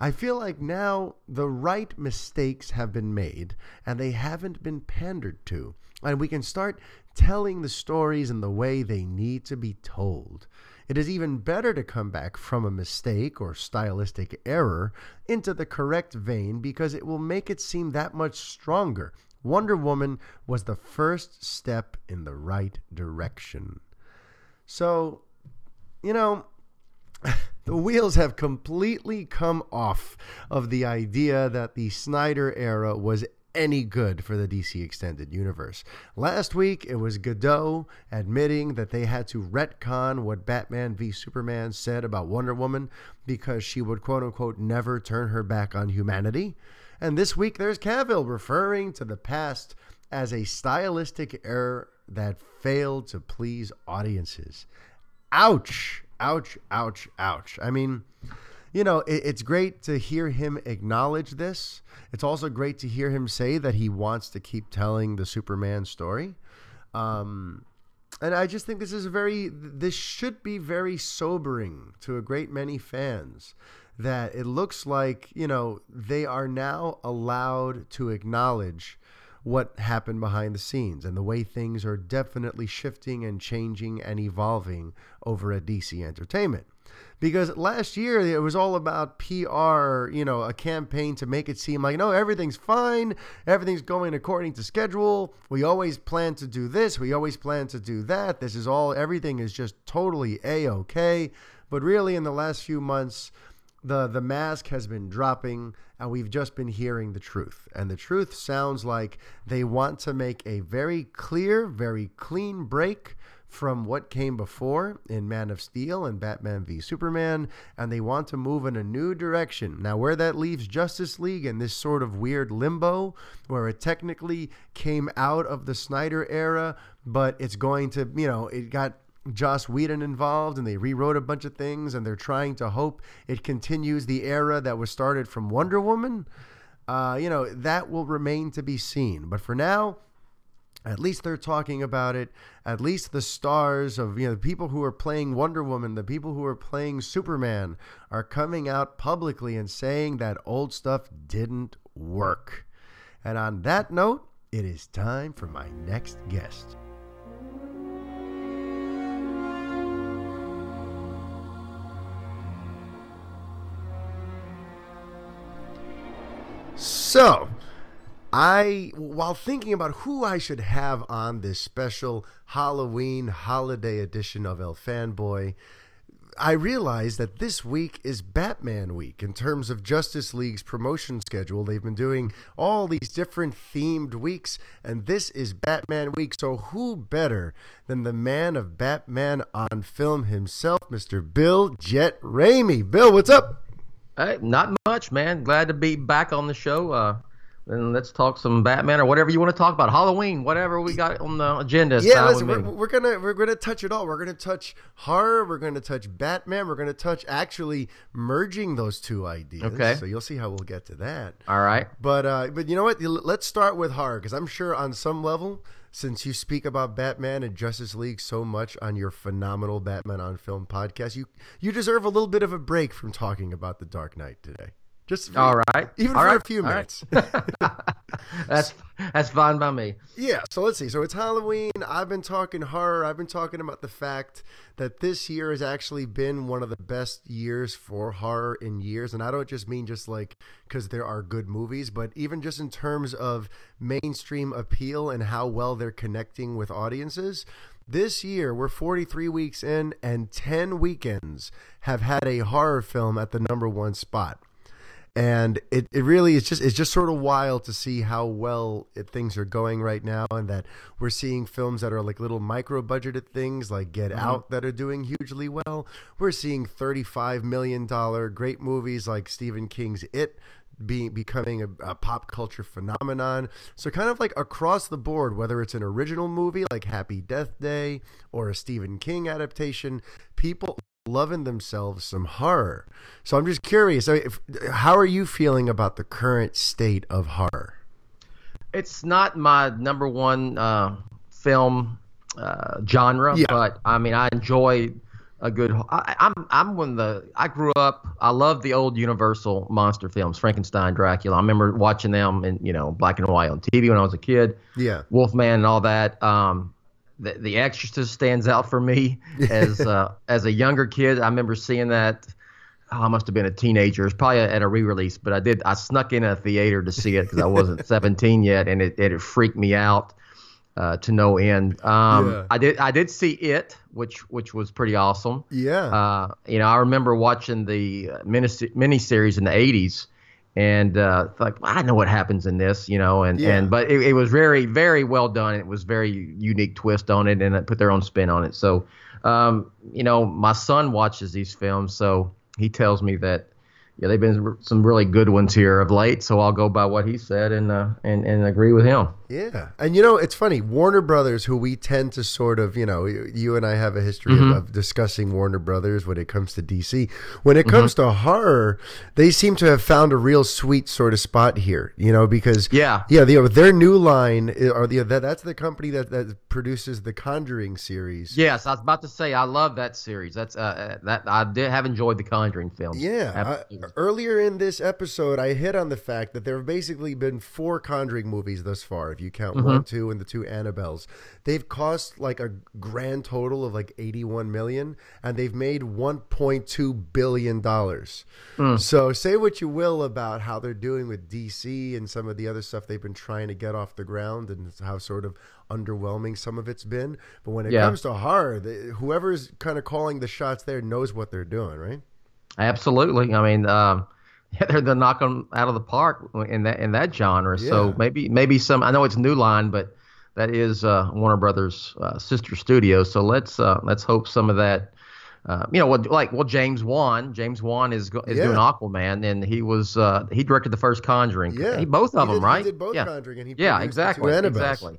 I feel like now the right mistakes have been made and they haven't been pandered to, and we can start telling the stories in the way they need to be told. It is even better to come back from a mistake or stylistic error into the correct vein because it will make it seem that much stronger. Wonder Woman was the first step in the right direction. So, you know, the wheels have completely come off of the idea that the Snyder era was any good for the DC Extended Universe. Last week, it was Gadot admitting that they had to retcon what Batman v Superman said about Wonder Woman because she would quote unquote never turn her back on humanity. And this week, there's Cavill referring to the past as a stylistic error that failed to please audiences ouch, ouch, ouch, ouch. I mean, you know, it, it's great to hear him acknowledge this. It's also great to hear him say that he wants to keep telling the Superman story. Um, and I just think this is a very this should be very sobering to a great many fans that it looks like, you know, they are now allowed to acknowledge what happened behind the scenes and the way things are definitely shifting and changing and evolving over at DC Entertainment. Because last year it was all about PR, you know, a campaign to make it seem like, no, everything's fine. Everything's going according to schedule. We always plan to do this. We always plan to do that. This is all, everything is just totally A OK. But really, in the last few months, the the mask has been dropping and we've just been hearing the truth and the truth sounds like they want to make a very clear very clean break from what came before in Man of Steel and Batman v Superman and they want to move in a new direction. Now where that leaves Justice League in this sort of weird limbo where it technically came out of the Snyder era but it's going to, you know, it got Joss Whedon involved and they rewrote a bunch of things and they're trying to hope it continues the era that was started from Wonder Woman. Uh, you know, that will remain to be seen. But for now, at least they're talking about it. At least the stars of, you know, the people who are playing Wonder Woman, the people who are playing Superman are coming out publicly and saying that old stuff didn't work. And on that note, it is time for my next guest. So, I, while thinking about who I should have on this special Halloween holiday edition of El Fanboy, I realized that this week is Batman week in terms of Justice League's promotion schedule. They've been doing all these different themed weeks, and this is Batman week. So, who better than the man of Batman on film himself, Mr. Bill Jett Ramey? Bill, what's up? Hey, not much, man. Glad to be back on the show. Uh, and let's talk some Batman or whatever you want to talk about. Halloween, whatever we got on the agenda. Yeah, listen, we're, we're, gonna we're gonna touch it all. We're gonna touch horror. We're gonna touch Batman. We're gonna touch actually merging those two ideas. Okay. So you'll see how we'll get to that. All right. But uh, but you know what? Let's start with horror because I'm sure on some level since you speak about Batman and Justice League so much on your phenomenal Batman on Film podcast, you you deserve a little bit of a break from talking about the Dark Knight today. Just for, all right, even all for right. a few minutes. Right. that's that's fine by me. Yeah. So let's see. So it's Halloween. I've been talking horror. I've been talking about the fact that this year has actually been one of the best years for horror in years, and I don't just mean just like because there are good movies, but even just in terms of mainstream appeal and how well they're connecting with audiences. This year, we're 43 weeks in, and 10 weekends have had a horror film at the number one spot and it, it really is just it's just sort of wild to see how well it, things are going right now and that we're seeing films that are like little micro budgeted things like get mm-hmm. out that are doing hugely well we're seeing 35 million dollar great movies like stephen king's it being becoming a, a, pop culture phenomenon. So kind of like across the board, whether it's an original movie like Happy Death Day or a Stephen King adaptation, people loving themselves some horror. So I'm just curious, if, how are you feeling about the current state of horror? It's not my number one uh, film uh, genre, yeah. but I mean, I enjoy a good. I, am I'm, I'm one of the. I grew up. I love the old Universal monster films, Frankenstein, Dracula. I remember watching them in you know black and white on TV when I was a kid. Yeah, Wolfman and all that. Um, the, the Exorcist stands out for me as uh, as a younger kid. I remember seeing that. Oh, I must have been a teenager. It's probably at a re-release, but I did. I snuck in a theater to see it because I wasn't 17 yet, and it, it freaked me out uh, to no end. Um, yeah. I did. I did see it, which which was pretty awesome. Yeah. Uh, you know, I remember watching the mini series in the 80s and uh, like I know what happens in this, you know, and yeah. and but it, it, was very very well done. It was very unique twist on it, and it put their own spin on it. So, um, you know, my son watches these films, so he tells me that yeah, they've been some really good ones here of late. So I'll go by what he said and uh, and and agree with him. Yeah, and you know it's funny. Warner Brothers, who we tend to sort of, you know, you and I have a history mm-hmm. of, of, discussing Warner Brothers when it comes to DC. When it comes mm-hmm. to horror, they seem to have found a real sweet sort of spot here. You know, because yeah, yeah, the, their New Line are the that, that's the company that that produces the Conjuring series. Yes, I was about to say I love that series. That's uh, uh that I did have enjoyed the Conjuring films. Yeah, I, earlier in this episode, I hit on the fact that there have basically been four Conjuring movies thus far if you count mm-hmm. one, two, and the two Annabelles. They've cost like a grand total of like 81 million, and they've made 1.2 billion dollars. Mm. So say what you will about how they're doing with DC and some of the other stuff they've been trying to get off the ground, and how sort of underwhelming some of it's been. But when it yeah. comes to horror, whoever's kind of calling the shots there knows what they're doing, right? Absolutely. I mean. Um, yeah, they're they're knocking out of the park in that in that genre. Yeah. So maybe maybe some. I know it's New Line, but that is uh, Warner Brothers' uh, sister studio. So let's uh, let's hope some of that. Uh, you know, what like well, James Wan. James Wan is is yeah. doing Aquaman, and he was uh, he directed the first Conjuring. Yeah, he, both of he them, did, right? He did both yeah. Conjuring, and he yeah, exactly, exactly.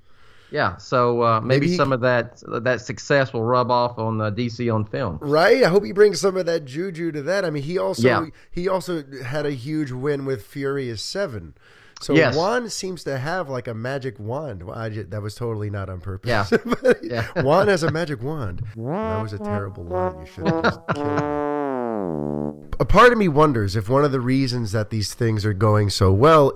Yeah, so uh, maybe, maybe some of that that success will rub off on uh, DC on film. Right. I hope he brings some of that juju to that. I mean, he also yeah. he also had a huge win with Furious Seven. So yes. Wan seems to have like a magic wand. Just, that was totally not on purpose. Yeah. yeah. Wan has a magic wand. That was a terrible line. You should have just killed a part of me wonders if one of the reasons that these things are going so well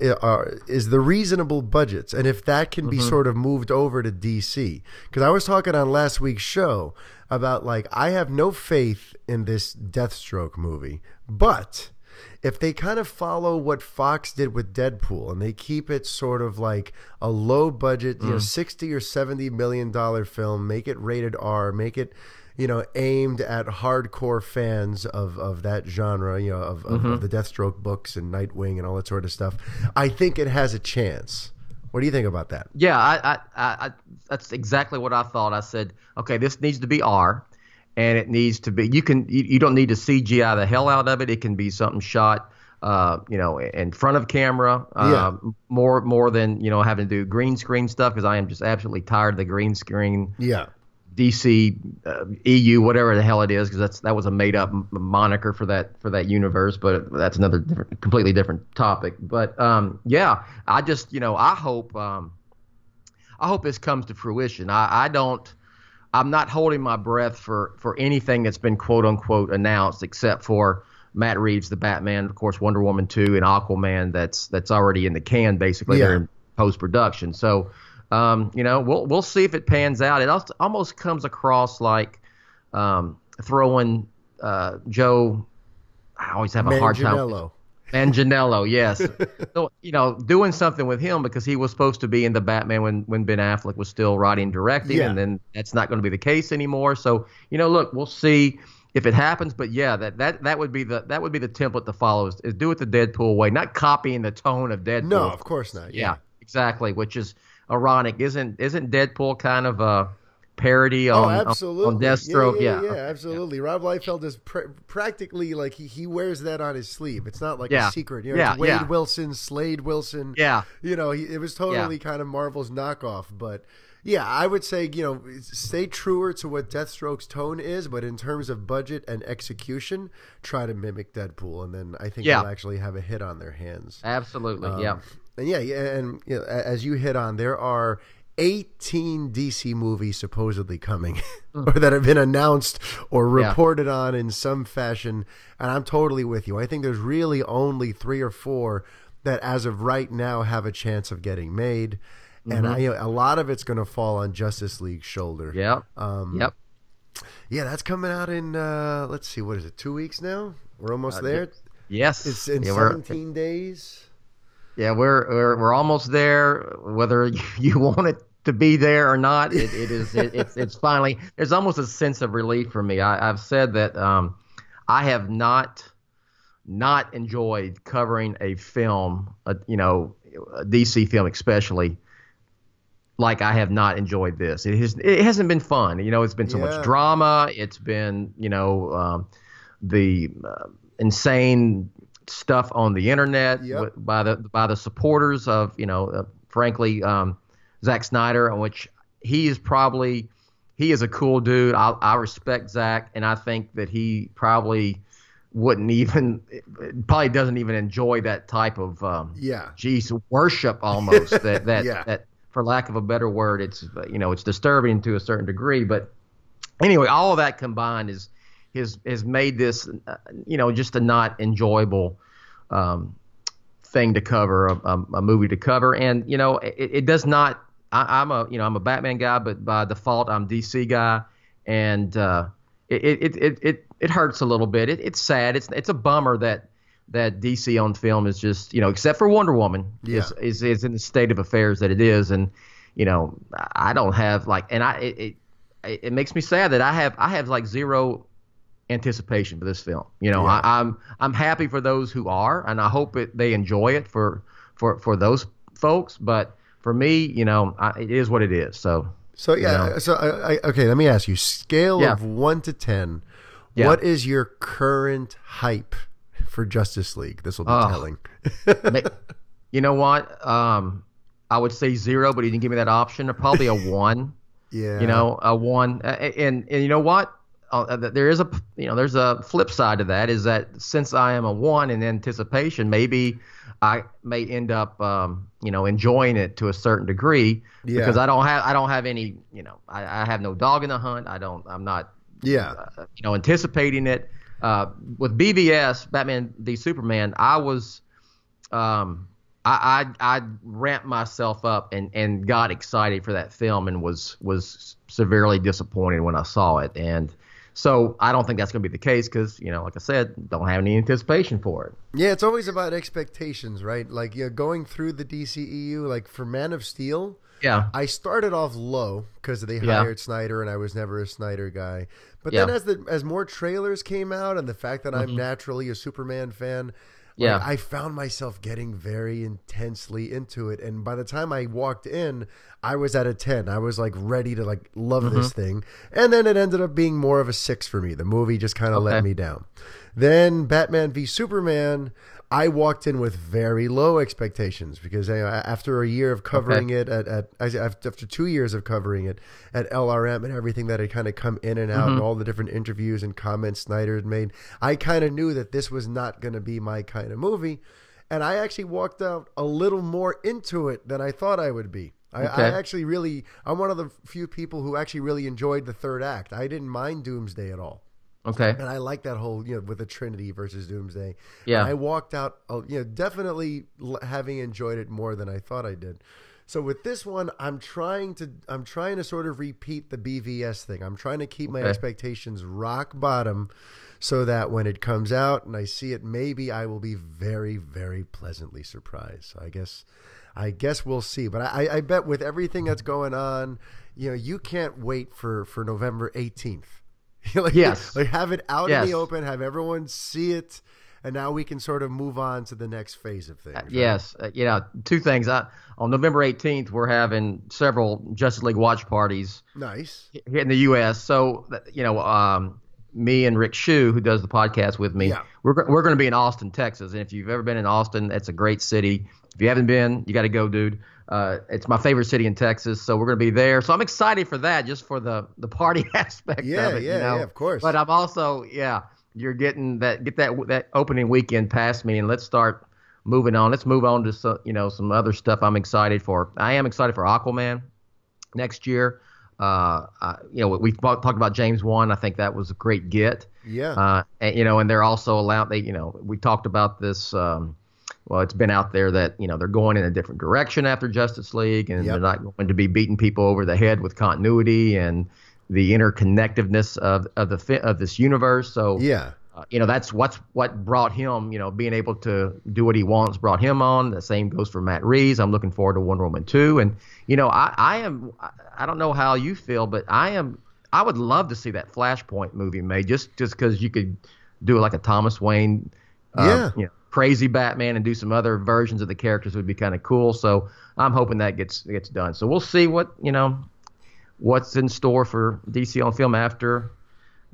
is the reasonable budgets and if that can be mm-hmm. sort of moved over to DC. Because I was talking on last week's show about like, I have no faith in this Deathstroke movie, but if they kind of follow what Fox did with Deadpool and they keep it sort of like a low budget, mm. you know, mm. 60 or 70 million dollar film, make it rated R, make it you know, aimed at hardcore fans of, of that genre, you know, of, mm-hmm. of, the Deathstroke books and Nightwing and all that sort of stuff. I think it has a chance. What do you think about that? Yeah, I, I, I, that's exactly what I thought. I said, okay, this needs to be R, and it needs to be. You can, you, you don't need to CGI the hell out of it. It can be something shot, uh, you know, in front of camera, uh, yeah. more more than you know having to do green screen stuff because I am just absolutely tired of the green screen. Yeah. DC, uh, EU, whatever the hell it is, because that's that was a made up moniker for that for that universe. But that's another different, completely different topic. But um, yeah, I just you know I hope um, I hope this comes to fruition. I, I don't. I'm not holding my breath for for anything that's been quote unquote announced, except for Matt Reeves, the Batman, of course, Wonder Woman two, and Aquaman. That's that's already in the can. Basically, yeah. they're in post production. So um, you know, we'll we'll see if it pans out. It almost comes across like um, throwing uh, Joe. I always have a Manganiello. hard time. Manganiello, yes. so you know, doing something with him because he was supposed to be in the Batman when when Ben Affleck was still writing, directing, yeah. and then that's not going to be the case anymore. So you know, look, we'll see if it happens. But yeah, that that that would be the that would be the template to follow is, is do it the Deadpool way, not copying the tone of Deadpool. No, of course not. Yeah, yeah exactly. Which is ironic. Isn't isn't Deadpool kind of a parody oh, on, oh, absolutely. on Deathstroke? Yeah, yeah, yeah, yeah absolutely. Yeah. Rob Liefeld is pr- practically like he, he wears that on his sleeve. It's not like a secret. You know, yeah, Wade Wilson, Slade Wilson. Yeah, you know, he, it was totally kind of Marvel's knockoff, but. Yeah, I would say you know stay truer to what Deathstroke's tone is, but in terms of budget and execution, try to mimic Deadpool, and then I think yeah. they'll actually have a hit on their hands. Absolutely, um, yeah. And yeah, and you know, as you hit on, there are 18 DC movies supposedly coming or that have been announced or reported yeah. on in some fashion. And I'm totally with you. I think there's really only three or four that, as of right now, have a chance of getting made. Mm-hmm. And I, you know, a lot of it's going to fall on Justice League's shoulder. Yeah. Um, yep. Yeah, that's coming out in, uh, let's see, what is it, two weeks now? We're almost uh, there. Yes. It's in yeah, 17 days. Yeah, we're, we're we're almost there. Whether you want it to be there or not, it, it is. It, it's it's finally. There's almost a sense of relief for me. I, have said that um, I have not not enjoyed covering a film, a, you know, a DC film especially, like I have not enjoyed this. It has it hasn't been fun. You know, it's been so yeah. much drama. It's been you know um, the uh, insane stuff on the internet Yep. by the by the supporters of you know, uh, frankly, um, Zack Snyder, in which he is probably he is a cool dude. I, I respect Zack, and I think that he probably wouldn't even probably doesn't even enjoy that type of um, Yeah. geez worship almost that that Yeah. that for lack of a better word it's you know it's disturbing to a certain degree but anyway all of that combined is has has made this uh, you know just a not enjoyable um, thing to cover a, a, a movie to cover. And you know it, it does not I, I'm a you know I'm a Batman guy but by default I'm DC guy. And uh, it, it, it, it, it hurts a little bit. It, it's sad. It's it's a bummer that that DC on film is just you know except for Wonder Woman is, Yeah. is is in the state of affairs that it is. And you know I don't have like and I it, it it makes me sad that I have I have like zero anticipation for this film. You know, Yeah. I, I'm I'm happy for those who are, and I hope it, they enjoy it for for for those folks. But for me, you know, I, it is what it is. So So yeah, know? so I, I, okay. Let me ask you: scale Yeah. of one to ten, Yeah. what is your current hype for Justice League? This will be Oh. telling. You know what? Um, I would say zero, but he didn't give me that option. Or probably a one. yeah, you know a one uh, and and you know what uh, there is a you know there's a flip side to that is that since i am a one in anticipation maybe i may end up um, you know enjoying it to a certain degree Yeah. because i don't have i don't have any you know I, I have no dog in the hunt. I don't i'm not yeah, uh, you know anticipating it. Uh, with BVS Batman the Superman I was um I, I I ramped myself up and, and got excited for that film and was was severely disappointed when I saw it. And so I don't think that's going to be the case because you know like I said don't have any anticipation for it yeah. It's always about expectations, right? Like yeah, going through the DCEU, like for Man of Steel. yeah I started off low because they Yeah. hired Snyder, and I was never a Snyder guy. But Yeah. then, as the as more trailers came out, and the fact that I'm mm-hmm. naturally a Superman fan, like. Yeah. I found myself getting very intensely into it. And by the time I walked in, I was at a ten. I was like ready to like love Mm-hmm. this thing, and then it ended up being more of a six for me. The movie just kind of let me down. Then Batman v Superman. I walked in with very low expectations because you know, after a year of covering it at, at after two years of covering it at LRM and everything that had kind of come in and out Mm-hmm. and all the different interviews and comments Snyder had made, I kind of knew that this was not going to be my kind of movie, and I actually walked out a little more into it than I thought I would be. I, I actually really, I'm one of the few people who actually really enjoyed the third act. I didn't mind Doomsday at all. Okay And I like that whole, you know, with the Trinity versus Doomsday. Yeah. I walked out, uh, you know, definitely having enjoyed it more than I thought I did. So with this one, I'm trying to, I'm trying to sort of repeat the BVS thing. I'm trying to keep my expectations rock bottom, so that when it comes out and I see it, maybe I will be very, very pleasantly surprised. So I guess, I guess we'll see. But I, I bet with everything that's going on, you know, you can't wait for for November 18th. like, Yes. like have it out in the open, have everyone see it, and now we can sort of move on to the next phase of things. right? Yes, uh, you know, two things. I, on November 18th, we're having several Justice League watch parties Nice. here in the U.S. So, you know, um, me and Rick Shue, who does the podcast with me, Yeah. we're, we're going to be in Austin, Texas. And if you've ever been in Austin, it's a great city. If you haven't been, you got to go, dude. Uh, it's my favorite city in Texas, so we're going to be there. So I'm excited for that, just for the the party aspect Yeah, of it. yeah, you know? yeah, of course. But I'm also, yeah, you're getting that get that that opening weekend past me, and let's start moving on. Let's move on to some, you know some other stuff I'm excited for. I am excited for Aquaman next year. Uh, uh, you know, we talked about James Wan. I think that was a great get. Yeah. Uh, and, you know, and they're also allowed. They, you know, we talked about this. Um, well, it's been out there that you know they're going in a different direction after Justice League, and Yep. they're not going to be beating people over the head with continuity and the interconnectedness of of the of this universe. So yeah. uh, you know that's what's what brought him. You know, being able to do what he wants brought him on. The same goes for Matt Reeves. I'm looking forward to Wonder Woman 2. And you know, I I am I- I don't know how you feel, but I am I would love to see that Flashpoint movie made just just because you could do like a Thomas Wayne. Uh, Yeah. You know, crazy Batman and do some other versions of the characters would be kind of cool. So I'm hoping that gets gets done. So we'll see what you know what's in store for DC on film after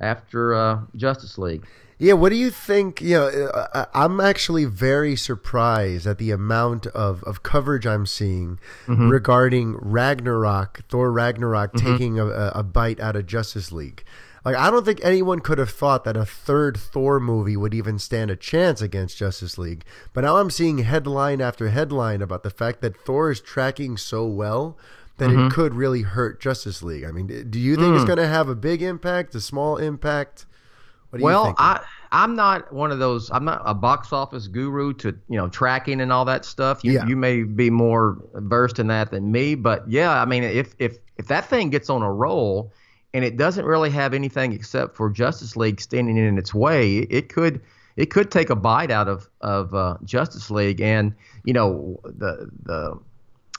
after uh, Justice League. Yeah, what do you think? You know, uh, I'm actually very surprised at the amount of, of coverage I'm seeing mm-hmm. regarding Ragnarok, Thor Ragnarok mm-hmm. taking a, a bite out of Justice League. Like, I don't think anyone could have thought that a third Thor movie would even stand a chance against Justice League. But now I'm seeing headline after headline about the fact that Thor is tracking so well that mm-hmm. it could really hurt Justice League. I mean, do you think mm. it's going to have a big impact, a small impact? well, I I'm not one of those. I'm not a box office guru to you know tracking and all that stuff. You yeah. you may be more versed in that than me, but yeah, I mean, if if if that thing gets on a roll and it doesn't really have anything except for Justice League standing in its way, it could it could take a bite out of of uh, Justice League. And you know the the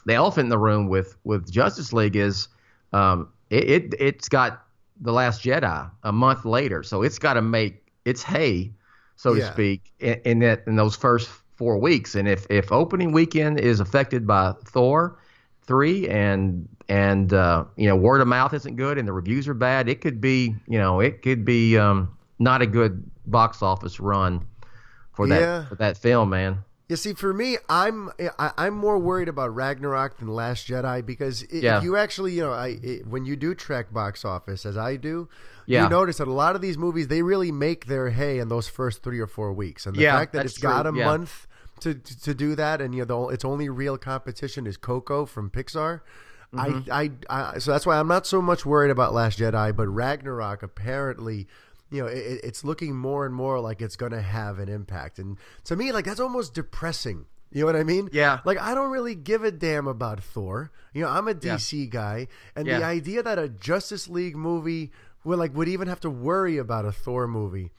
the elephant in the room with with Justice League is um, it, it it's got the Last Jedi a month later, so it's got to make its hay, so yeah. to speak, in, in that in those first four weeks. And if if opening weekend is affected by Thor three and and uh, you know word of mouth isn't good and the reviews are bad, it could be you know it could be um, not a good box office run for that yeah. for that film, man. You see, for me, I'm I, am more worried about Ragnarok than Last Jedi because it, yeah. if you actually, you know, I it, when you do track box office as I do, yeah. you notice that a lot of these movies they really make their hay in those first three or four weeks, and the yeah, fact that it's true. got a month to, to, to do that, and you know, the, its only real competition is Coco from Pixar. Mm-hmm. I, I, I, so that's why I'm not so much worried about Last Jedi, but Ragnarok apparently you know, it, it's looking more and more like it's going to have an impact. And to me, like that's almost depressing. You know what I mean? Yeah. Like I don't really give a damn about Thor. You know, I'm a DC yeah. guy, and yeah. the idea that a Justice League movie would like would even have to worry about a Thor movie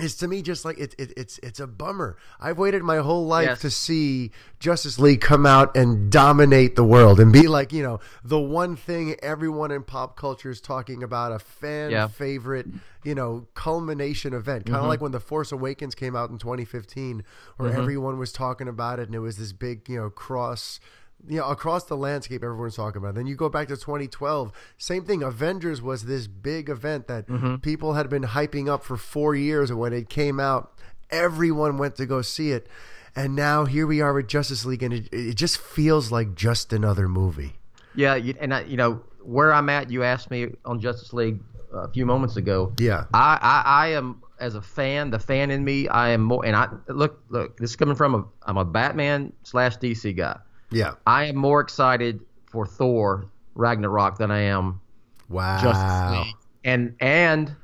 is to me just like it, it, it's it's a bummer. I've waited my whole life yes. to see Justice League come out and dominate the world and be like you know the one thing everyone in pop culture is talking about, a fan yeah. favorite, you know, culmination event. Kind of mm-hmm. like when The Force Awakens came out in 2015, where mm-hmm. everyone was talking about it and it was this big you know cross you know, across the landscape, everyone's talking about. Then you go back to 2012, same thing. Avengers was this big event that mm-hmm. people had been hyping up for four years, and when it came out, everyone went to go see it. And now here we are with Justice League, and it, it just feels like just another movie. Yeah, and I, you know where I'm at. You asked me on Justice League a few moments ago. Yeah, I, I, I am as a fan, the fan in me, I am more. And I look, look. This is coming from a. I'm a Batman slash DC guy. Yeah. I am more excited for Thor Ragnarok than I am wow. Justice League. And and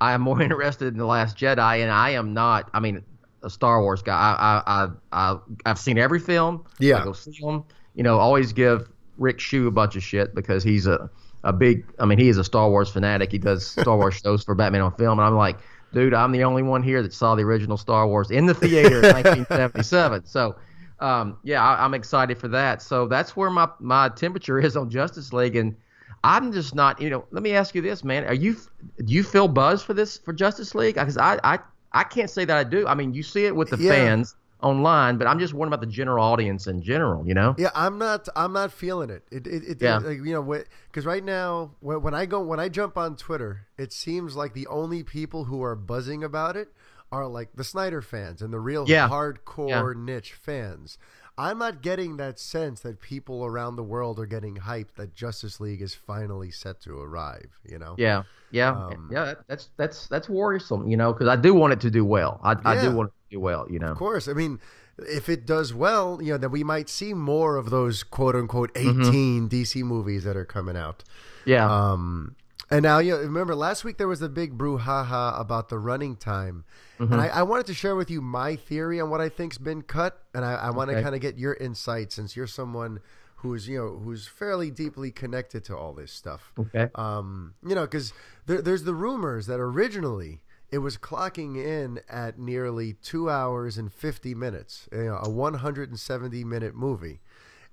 I am more interested in the Last Jedi, and I am not. I mean, a Star Wars guy. I I I, I have seen every film. Yeah. I go see them. You know, always give Rick Shu a bunch of shit because he's a a big. I mean, he is a Star Wars fanatic. He does Star Wars shows for Batman on film, and I'm like, dude, I'm the only one here that saw the original Star Wars in the theater in 1977. So um, yeah, I, am excited for that. So that's where my my temperature is on Justice League, and I'm just not. You know, let me ask you this, man: Are you do you feel buzz for this for Justice League? Because I I I can't say that I do. I mean, you see it with the yeah. fans online, but I'm just wondering about the general audience in general. You know? Yeah, I'm not. I'm not feeling it. It. It. it yeah. Like, you know, because right now, when I go, when I jump on Twitter, it seems like the only people who are buzzing about it are like the Snyder fans and the real yeah. hardcore yeah. niche fans. I'm not getting that sense that people around the world are getting hyped that Justice League is finally set to arrive. You know? Yeah, yeah, um, yeah. That's that's that's worrisome. You know, because I do want it to do well. I, yeah, I do want it to do well. You know, of course. I mean, if it does well, you know, then we might see more of those quote unquote 18 mm-hmm. DC movies that are coming out. Yeah. Um, and now, you know, remember last week there was a big brouhaha about the running time. Mm-hmm. And I, I, wanted to share with you my theory on what I think's been cut. And I, I want to kind of get your insight since you're someone who's, you know, who's fairly deeply connected to all this stuff. Okay. Um, you know, because there, there's the rumors that originally it was clocking in at nearly two hours and 50 minutes, you know, a 170 minute movie.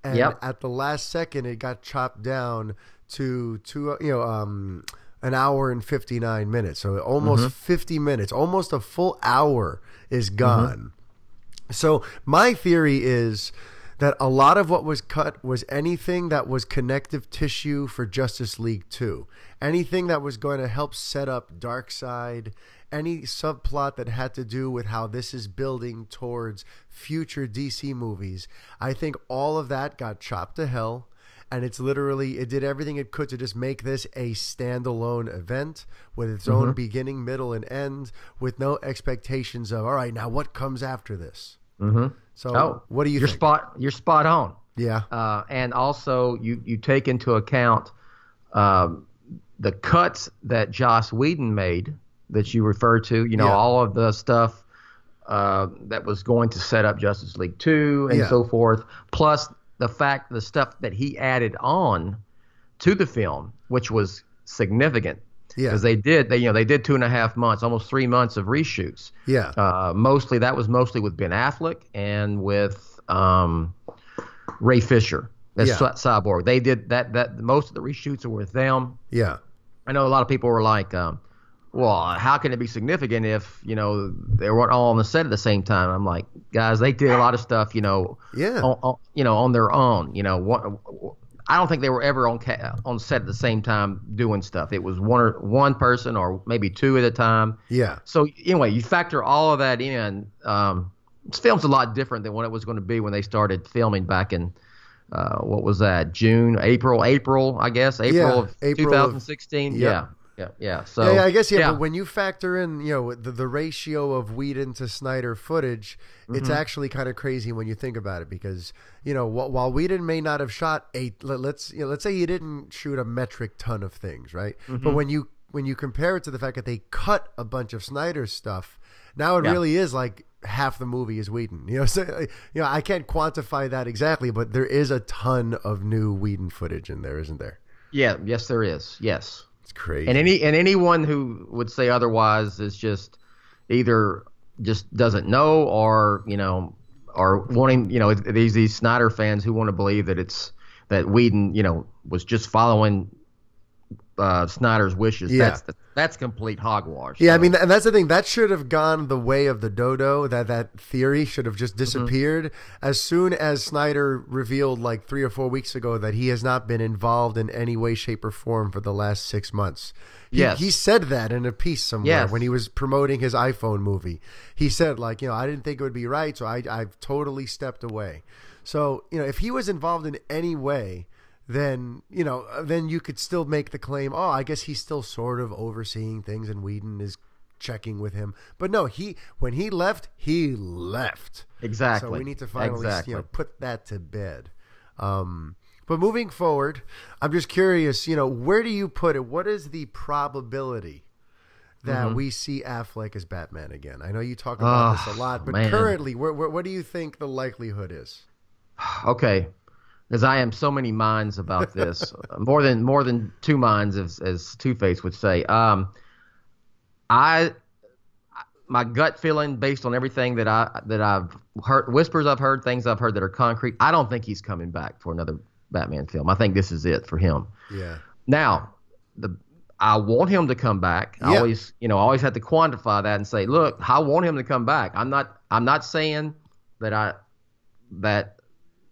And yep. at the last second, it got chopped down to to you know um, an hour and 59 minutes so almost mm-hmm. 50 minutes almost a full hour is mm-hmm. gone mm-hmm. so my theory is that a lot of what was cut was anything that was connective tissue for Justice League 2. Anything that was going to help set up Darkseid, any subplot that had to do with how this is building towards future DC movies. I think all of that got chopped to hell and it's literally it did everything it could to just make this a standalone event with its own beginning, middle, and end, with no expectations of all right, now what comes after this. Mm-hmm. So, Oh, what do you You're think? spot. You're spot on. yeah, uh, and also you you take into account um, the cuts that Joss Whedon made that you refer to. You know, Yeah. all of the stuff uh, that was going to set up Justice League two and Yeah. so forth, plus the fact the stuff that he added on to the film, which was significant. Yeah. Because they did, they you know they did two and a half months, almost three months of reshoots. yeah, Uh, mostly that was mostly with Ben Affleck and with um, Ray Fisher. That's Yeah. Cyborg. They did that. That most of the reshoots are with them. yeah, I know a lot of people were like, um, "Well, how can it be significant if you know they weren't all on the set at the same time?" I'm like, guys, they did a lot of stuff, you know, yeah, on, on, you know, on their own. You know, one, I don't think they were ever on ca- on set at the same time doing stuff. It was one or one person or maybe two at a time. yeah, So anyway, you factor all of that in. Um, this film's a lot different than what it was going to be when they started filming back in uh, what was that? June, April, April, I guess, April Yeah, of April of- 2016. Yep. Yeah, yeah, yeah. So yeah, yeah, I guess yeah, But when you factor in, you know, the, the ratio of Whedon to Snyder footage, it's Mm-hmm. actually kind of crazy when you think about it because you know wh- while Whedon may not have shot a let- let's you know, let's say he didn't shoot a metric ton of things, right? Mm-hmm. But when you when you compare it to the fact that they cut a bunch of Snyder's stuff, now it Yeah. really is like half the movie is Whedon. You know, so you know I can't quantify that exactly, but there is a ton of new Whedon footage in there, isn't there? yeah, yes, there is. Yes, It's crazy. and any and anyone who would say otherwise is just either just doesn't know or you know or wanting you know these these Snyder fans who want to believe that it's that Whedon you know was just following uh, Snyder's wishes. Yeah. That's that's complete hogwash. Yeah, I mean, and that's the thing. That should have gone the way of the dodo. That that theory should have just disappeared as soon as Snyder revealed, like three or four weeks ago, that he has not been involved in any way, shape, or form for the last six months. He, Yes. he said that in a piece somewhere Yes. when he was promoting his iPhone movie. He said, like, you know, I didn't think it would be right, so I I've totally stepped away. So you know, if he was involved in any way, then you know, then you could still make the claim. Oh, I guess he's still sort of overseeing things, and Whedon is checking with him. But no, he when he left, he left. exactly. So we need to finally exactly. you know put that to bed. Um, but moving forward, I'm just curious. You know, where do you put it? What is the probability? That Mm-hmm. we see Affleck as Batman again. I know you talk about this Oh, a lot, but man. currently, where, where, what do you think the likelihood is? okay because i am so many minds about this. More than more than two minds as as two-face would say. Um i my gut feeling based on everything that i that i've heard whispers i've heard things i've heard that are concrete i don't think he's coming back for another batman film. I think this is it for him. Yeah, now, the I want him to come back. I always, you know, I always have to quantify that and say, look, I want him to come back. I'm not I'm not saying that I that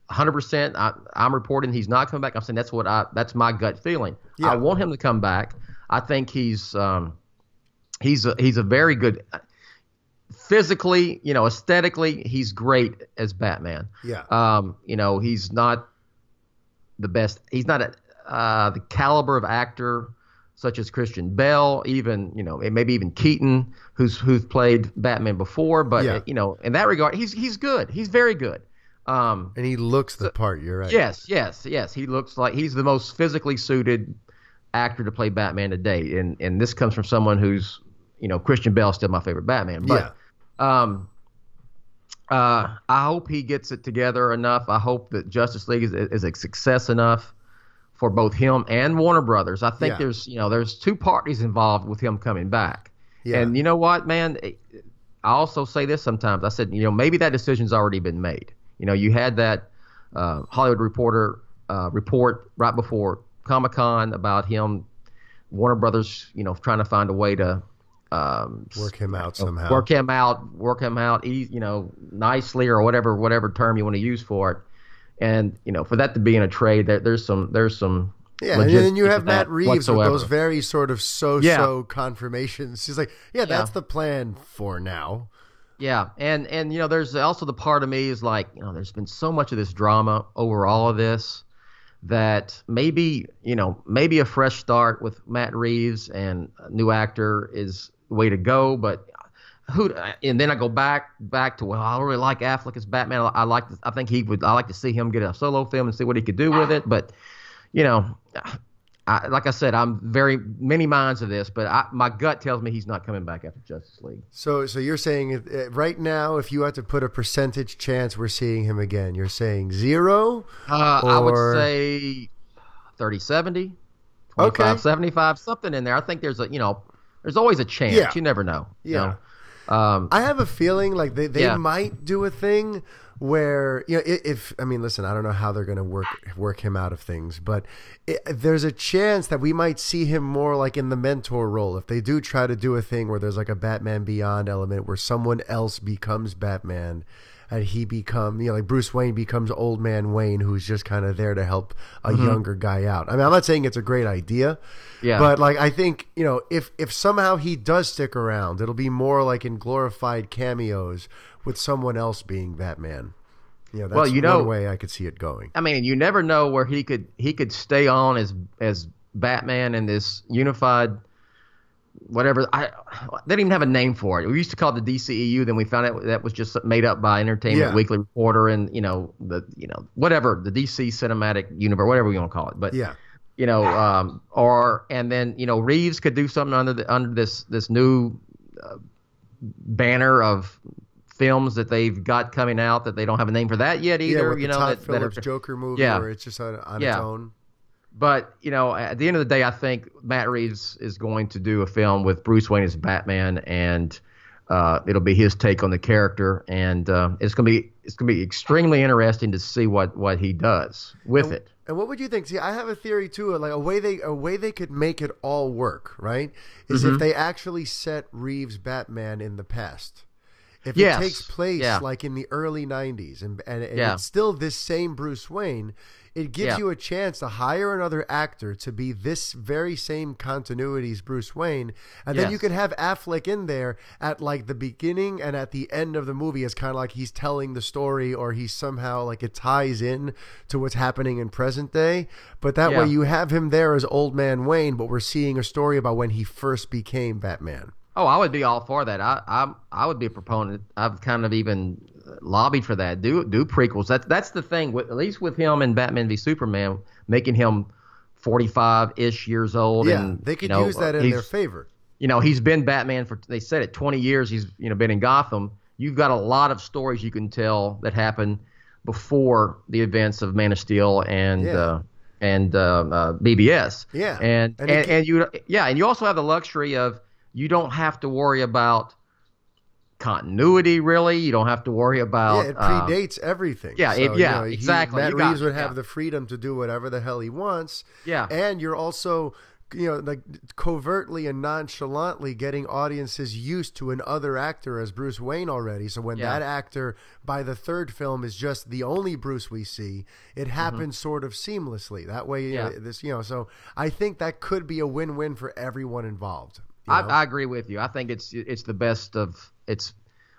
100% I, I'm reporting he's not coming back. I'm saying that's what I that's my gut feeling. Yeah. I want him to come back. I think he's um he's a, he's a very good physically, you know, aesthetically, he's great as Batman. yeah, Um, you know, he's not the best. He's not a, uh, the caliber of actor such as Christian Bale, even you know, maybe even Keaton, who's who's played Batman before. But Yeah. you know, in that regard, he's he's good. He's very good. Um, and he looks the part. You're right. yes, yes, yes. He looks like he's the most physically suited actor to play Batman today, and and this comes from someone who's you know Christian Bale's still my favorite Batman. But um, uh, I hope he gets it together enough. I hope that Justice League is, is a success enough for both him and Warner Brothers. I think Yeah. there's you know there's two parties involved with him coming back. Yeah. And you know what, man? I also say this sometimes. I said, you know, maybe that decision's already been made. You know, you had that uh, Hollywood Reporter uh, report right before Comic Con about him, Warner Brothers, you know, trying to find a way to um, Work him out somehow. work him out, work him out, you know, nicely or whatever whatever term you want to use for it. and you know for that to be in a trade, there, there's some there's some yeah, and then you have Matt Reeves whatsoever. with those very sort of so-so yeah. confirmations. He's like, yeah, that's yeah. the plan for now. Yeah, and and you know, there's also the part of me is like, you know, there's been so much of this drama over all of this that maybe you know maybe a fresh start with Matt Reeves and a new actor is the way to go, but who and then I go back back to well I really like Affleck as Batman. I, I like I think he would I like to see him get a solo film and see what he could do with it but you know I, like I said, I'm very many minds of this, but I, my gut tells me he's not coming back after Justice League. So, so you're saying uh, right now, if you had to put a percentage chance we're seeing him again, you're saying zero? Uh, or... I would say 30 70, 25 okay. 75, something in there. I think there's a, you know, there's always a chance. Yeah. You never know. Yeah. You know? Um, I have a feeling like they, they yeah. might do a thing where you know if I mean listen I don't know how they're going to work work him out of things but it, there's a chance that we might see him more like in the mentor role. If they do try to do a thing where there's like a Batman Beyond element where someone else becomes Batman and he become you know like Bruce Wayne becomes old man Wayne who's just kind of there to help a mm-hmm. younger guy out. I mean I'm not saying it's a great idea. Yeah. But like I think, you know, if if somehow he does stick around, it'll be more like in glorified cameos with someone else being Batman. Yeah, that's well, you know, way I could see it going. I mean, you never know where he could he could stay on as as Batman in this unified whatever. I they didn't even have a name for it. We used to call it the DCEU. Then we found out that was just made up by Entertainment yeah. Weekly Reporter and you know the you know whatever the DC Cinematic Universe, whatever you want to call it. But yeah, you know, um, or and then you know Reeves could do something under the under this this new uh, banner of films that they've got coming out that they don't have a name for that yet either. Yeah, you know, Todd that, Phillips that are, Joker movie yeah. where it's just on, on yeah. its own. But you know, at the end of the day, I think Matt Reeves is going to do a film with Bruce Wayne as Batman, and uh, it'll be his take on the character, and uh, it's gonna be it's gonna be extremely interesting to see what what he does with and, it. And what would you think? See, I have a theory too. Like a way they a way they could make it all work, right? Is mm-hmm. if they actually set Reeves Batman in the past. If yes. it takes place yeah. like in the early '90s, and and, and yeah. it's still this same Bruce Wayne, it gives yeah. you a chance to hire another actor to be this very same continuity's Bruce Wayne, and yes. then you can have Affleck in there at like the beginning and at the end of the movie as kind of like he's telling the story or he's somehow like it ties in to what's happening in present day. But that yeah. way you have him there as old man Wayne, but we're seeing a story about when he first became Batman. Oh, I would be all for that. I I I would be a proponent. I've kind of even lobbied for that. Do do prequels. That's that's the thing. With, at least with him and Batman v Superman, making him forty five ish years old. Yeah, and, they could you know, use that in their favor. You know, he's been Batman for they said it twenty years. He's you know been in Gotham. You've got a lot of stories you can tell that happened before the events of Man of Steel and. Yeah. Uh, and uh, uh, BVS. Yeah, and and, and, and you yeah, and you also have the luxury of you don't have to worry about continuity really. You don't have to worry about. Yeah, it uh, predates uh, everything. Yeah, so, it, yeah, you know, exactly. He, Matt Reeves would have yeah. the freedom to do whatever the hell he wants. Yeah, and you're also you know like covertly and nonchalantly getting audiences used to an other actor as Bruce Wayne already. So when yeah. that actor by the third film is just the only Bruce we see, it mm-hmm. happens mm-hmm. sort of seamlessly. That way, yeah. Know, this you know. So I think that could be a win-win for everyone involved. I, I, agree with you. I think it's it's the best of it's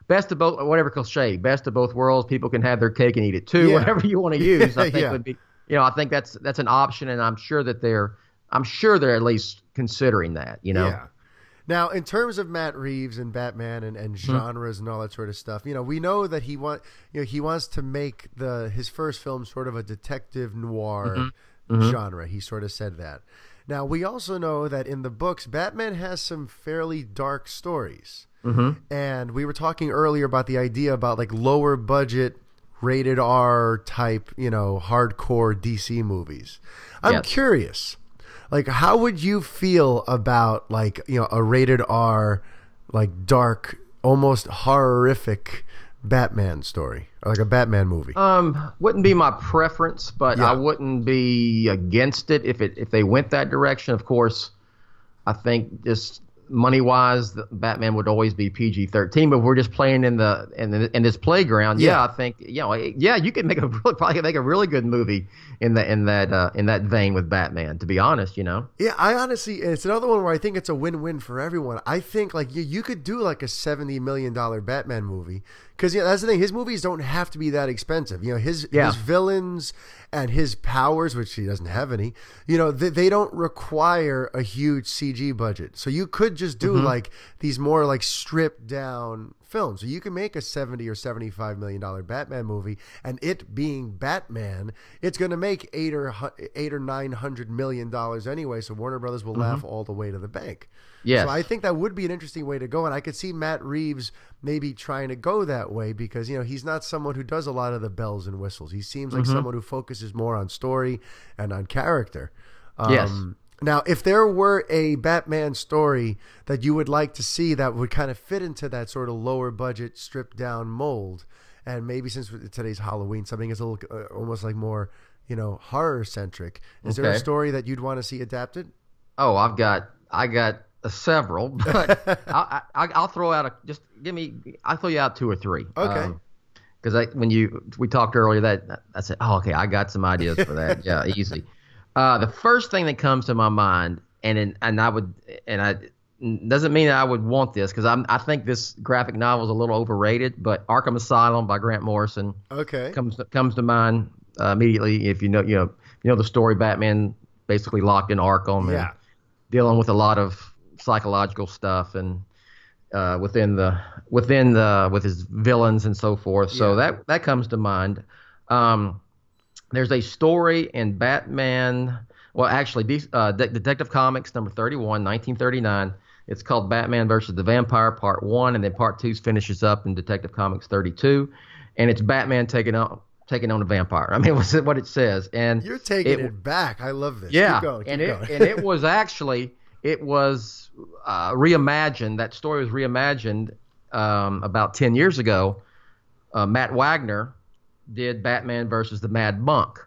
best of both whatever cliche best of both worlds. People can have their cake and eat it too. Yeah. Whatever you want to use, I think yeah. would be you know I think that's that's an option, and I'm sure that they're I'm sure they're at least considering that. You know. Yeah. Now, in terms of Matt Reeves and Batman and, and mm-hmm. genres and all that sort of stuff, you know, we know that he want you know he wants to make the his first film sort of a detective noir mm-hmm. Mm-hmm. genre. He sort of said that. Now, we also know that in the books, Batman has some fairly dark stories. Mm-hmm. And we were talking earlier about the idea about like lower budget, rated R type, you know, hardcore DC movies. I'm yes. curious, like, how would you feel about like, you know, a rated R, like dark, almost horrific Batman story, like a Batman movie? Um, wouldn't be my preference, but yeah. I wouldn't be against it if it if they went that direction. Of course, I think just money wise, Batman would always be PG thirteen. But we're just playing in the in the, in this playground. Yeah. yeah. I think you know, yeah, you could make a really, probably make a really good movie in that in that uh, in that vein with Batman. To be honest, you know. Yeah, I honestly, it's another one where I think it's a win win for everyone. I think like you, you could do like a seventy million dollar Batman movie because yeah, that's the thing. His movies don't have to be that expensive. You know, his yeah. his villains and his powers, which he doesn't have any. You know, they, they don't require a huge CG budget, so you could just do mm-hmm. like these more like stripped down films. So you can make a seventy or seventy five million dollar Batman movie, and it being Batman, it's going to make eight or eight or nine hundred million dollars anyway. So Warner Brothers will mm-hmm. laugh all the way to the bank. Yes. So I think that would be an interesting way to go, and I could see Matt Reeves maybe trying to go that way because you know he's not someone who does a lot of the bells and whistles. He seems like mm-hmm. someone who focuses more on story and on character. Um, yes. Now, if there were a Batman story that you would like to see that would kind of fit into that sort of lower budget, stripped down mold, and maybe since today's Halloween, something is a little uh, almost like more, you know, horror centric. Is okay. there a story that you'd want to see adapted? Oh, I've got I got several, but I, I, will throw out a just give me. I'll throw you out two or three. Okay. Because um, I when you we talked earlier that I said, oh okay, I got some ideas for that. yeah, easy. Uh, the first thing that comes to my mind, and in, and I would and I doesn't mean that I would want this because I'm I think this graphic novel is a little overrated, but Arkham Asylum by Grant Morrison. Okay. Comes comes to mind uh, immediately if you know you know you know the story Batman basically locked in Arkham yeah. and dealing with a lot of psychological stuff and uh, within the within the with his villains and so forth. So yeah. that that comes to mind. Um, there's a story in Batman. Well, actually, uh, De- Detective Comics number 31, 1939. It's called Batman versus the Vampire Part One, and then Part Two finishes up in Detective Comics 32, and it's Batman taking on taking on a vampire. I mean, what's it, what it says? And you're taking it, it back. I love this. Yeah, keep going, keep and it and it was actually it was uh, reimagined. That story was reimagined um, about 10 years ago. Uh, Matt Wagner did Batman versus the Mad Monk,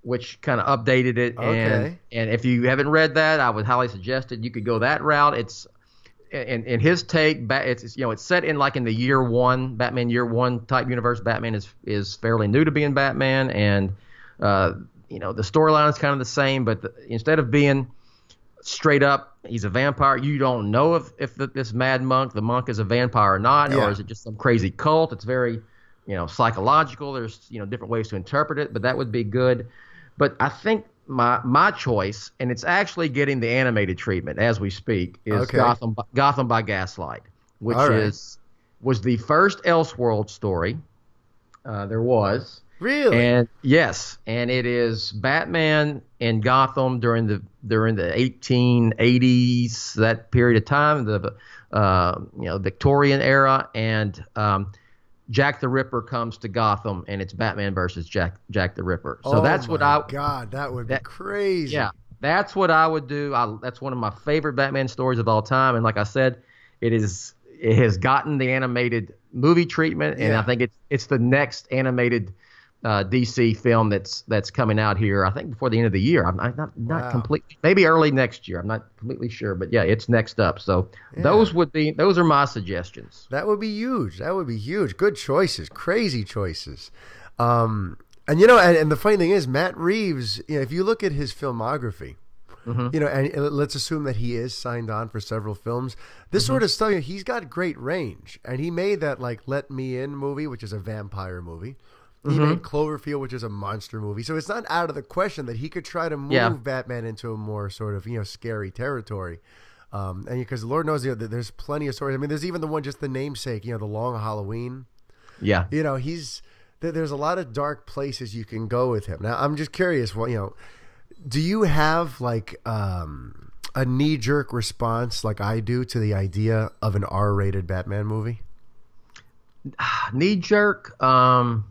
which kind of updated it. Okay. And, and if you haven't read that, I would highly suggest it. You could go that route. It's in, in his take, it's you know it's set in like in the year one Batman year one type universe. Batman is is fairly new to being Batman, and uh, you know the storyline is kind of the same, but the, instead of being straight up he's a vampire. You don't know if if the, this mad monk, the monk, is a vampire or not, yeah. or is it just some crazy cult? It's very, you know, psychological. There's you know different ways to interpret it, but that would be good. But I think my my choice, and it's actually getting the animated treatment as we speak, is okay. Gotham Gotham by Gaslight, which right. is was the first Elseworld story uh, there was. Really? And yes, and it is Batman in Gotham during the during the 1880s, that period of time, the uh, you know Victorian era, and um, Jack the Ripper comes to Gotham, and it's Batman versus Jack Jack the Ripper. So oh that's what I. God, that would that, be crazy. Yeah, that's what I would do. I, that's one of my favorite Batman stories of all time, and like I said, it is it has gotten the animated movie treatment, and yeah. I think it's it's the next animated uh, DC film that's that's coming out here. I think before the end of the year. I'm, I'm not not wow. completely, maybe early next year. I'm not completely sure, but yeah, it's next up. So yeah. those would be those are my suggestions. That would be huge. That would be huge. Good choices. Crazy choices. Um, and you know, and, and the funny thing is, Matt Reeves. You know, if you look at his filmography. Mm-hmm. You know, and let's assume that he is signed on for several films. This mm-hmm. sort of stuff, he's got great range, and he made that like "Let Me In" movie, which is a vampire movie. He mm-hmm. made Cloverfield, which is a monster movie. So it's not out of the question that he could try to move yeah. Batman into a more sort of you know scary territory. Um, and because Lord knows, you know, there's plenty of stories. I mean, there's even the one just the namesake, you know, the Long Halloween. Yeah. You know, he's there's a lot of dark places you can go with him. Now, I'm just curious. Well, you know, do you have like um, a knee jerk response like I do to the idea of an R-rated Batman movie? knee jerk. Um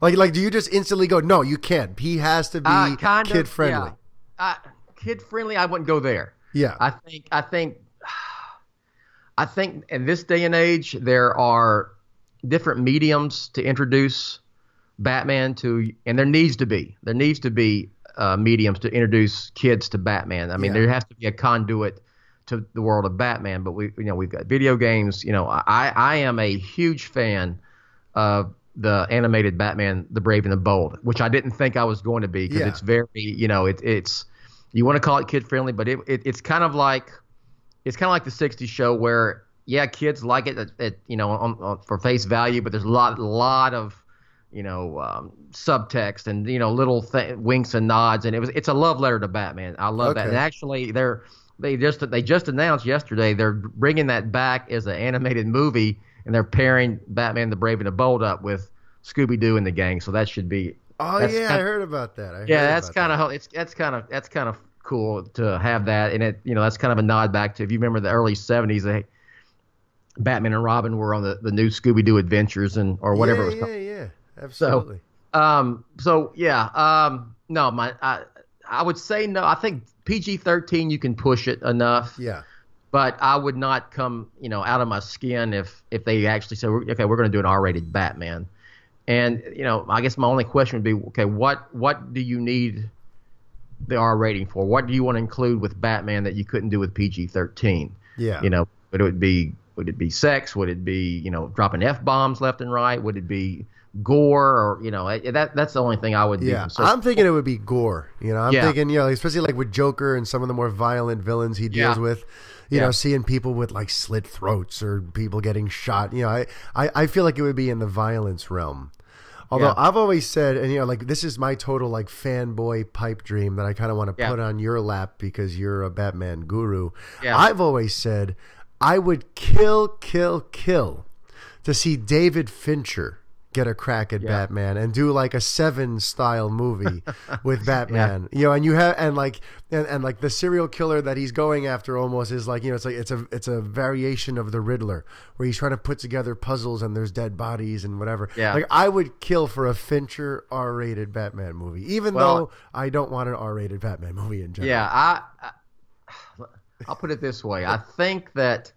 like, like, do you just instantly go, no, you can't. He has to be uh, kid friendly. Yeah. Uh, kid friendly. I wouldn't go there. Yeah. I think. I think. I think in this day and age there are different mediums to introduce Batman to, and there needs to be. There needs to be uh, mediums to introduce kids to Batman. I mean, yeah. there has to be a conduit to the world of Batman, but we you know we've got video games. You know, I I am a huge fan of the animated Batman, The Brave and the Bold, which I didn't think I was going to be because Yeah. it's very you know it, it's you want to call it kid friendly, but it, it it's kind of like it's kind of like the '60s show where yeah kids like it at, at you know on, on, for face value, but there's a lot lot of you know um, subtext and you know little th- winks and nods, and it was it's a love letter to Batman. I love that, and actually they're they just they just announced yesterday they're bringing that back as an animated movie, and they're pairing Batman the Brave and the Bold up with Scooby Doo and the gang. So that should be Oh yeah, I heard about that. Heard yeah, that's kind of it's that's kind of that's kind of cool to have that, and it you know that's kind of a nod back to if you remember the early '70s, they, Batman and Robin were on the, the new Scooby Doo Adventures and or whatever Yeah, it was called. yeah, yeah, absolutely. Um, so yeah, um, no, my I I would say no. I think PG-13 you can push it enough, yeah, but I would not come you know out of my skin if if they actually said, okay we're going to do an R-rated Batman. And you know, I guess my only question would be, okay, what what do you need the R rating for? What do you want to include with Batman that you couldn't do with PG thirteen? yeah. You know, would it be would it be sex? Would it be you know dropping f bombs left and right? Would it be gore or you know eh, that that's the only thing I would Yeah, concerned. I'm thinking it would be gore. You know, I'm Yeah. thinking, you know, especially like with Joker and some of the more violent villains he deals Yeah. with. You Yeah. know, seeing people with like slit throats or people getting shot. You know, I, I, I feel like it would be in the violence realm. Although Yeah. I've always said, and you know, like this is my total like fanboy pipe dream that I kind of want to Yeah. put on your lap because you're a Batman guru. Yeah. I've always said I would kill, kill, kill to see David Fincher get a crack at Yeah. Batman and do like a seven style movie with Batman. You know, and you have and like and, and like the serial killer that he's going after almost is like, you know, it's like it's a it's a variation of the Riddler where he's trying to put together puzzles and there's dead bodies and whatever. Yeah. Like I would kill for a Fincher R rated Batman movie. Even Well- though I don't want an R rated Batman movie in general. Yeah, I, I I'll put it this way. I think that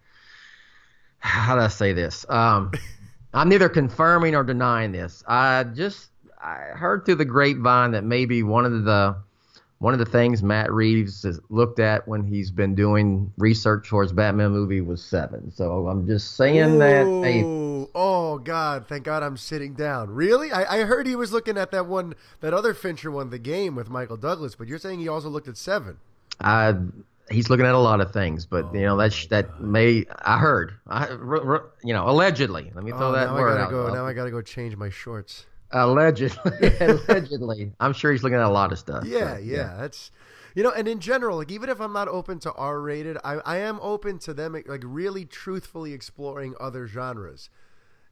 how do I say this? Um, I'm neither confirming or denying this. I just I heard through the grapevine that maybe one of the one of the things Matt Reeves has looked at when he's been doing research for his Batman movie was Seven. So I'm just saying that. Hey, oh God! Thank God I'm sitting down. Really? I, I heard he was looking at that one, that other Fincher one, the game with Michael Douglas. But you're saying he also looked at Seven. I, he's looking at a lot of things, but you know that that may I heard. I, r- r- you know, allegedly. Let me throw oh, that now word I gotta out. go. Well, Now I gotta go change my shorts. Allegedly, allegedly. I'm sure he's looking at a lot of stuff. Yeah, so, yeah, That's you know, and in general, like even if I'm not open to R rated, I, I am open to them like really truthfully exploring other genres.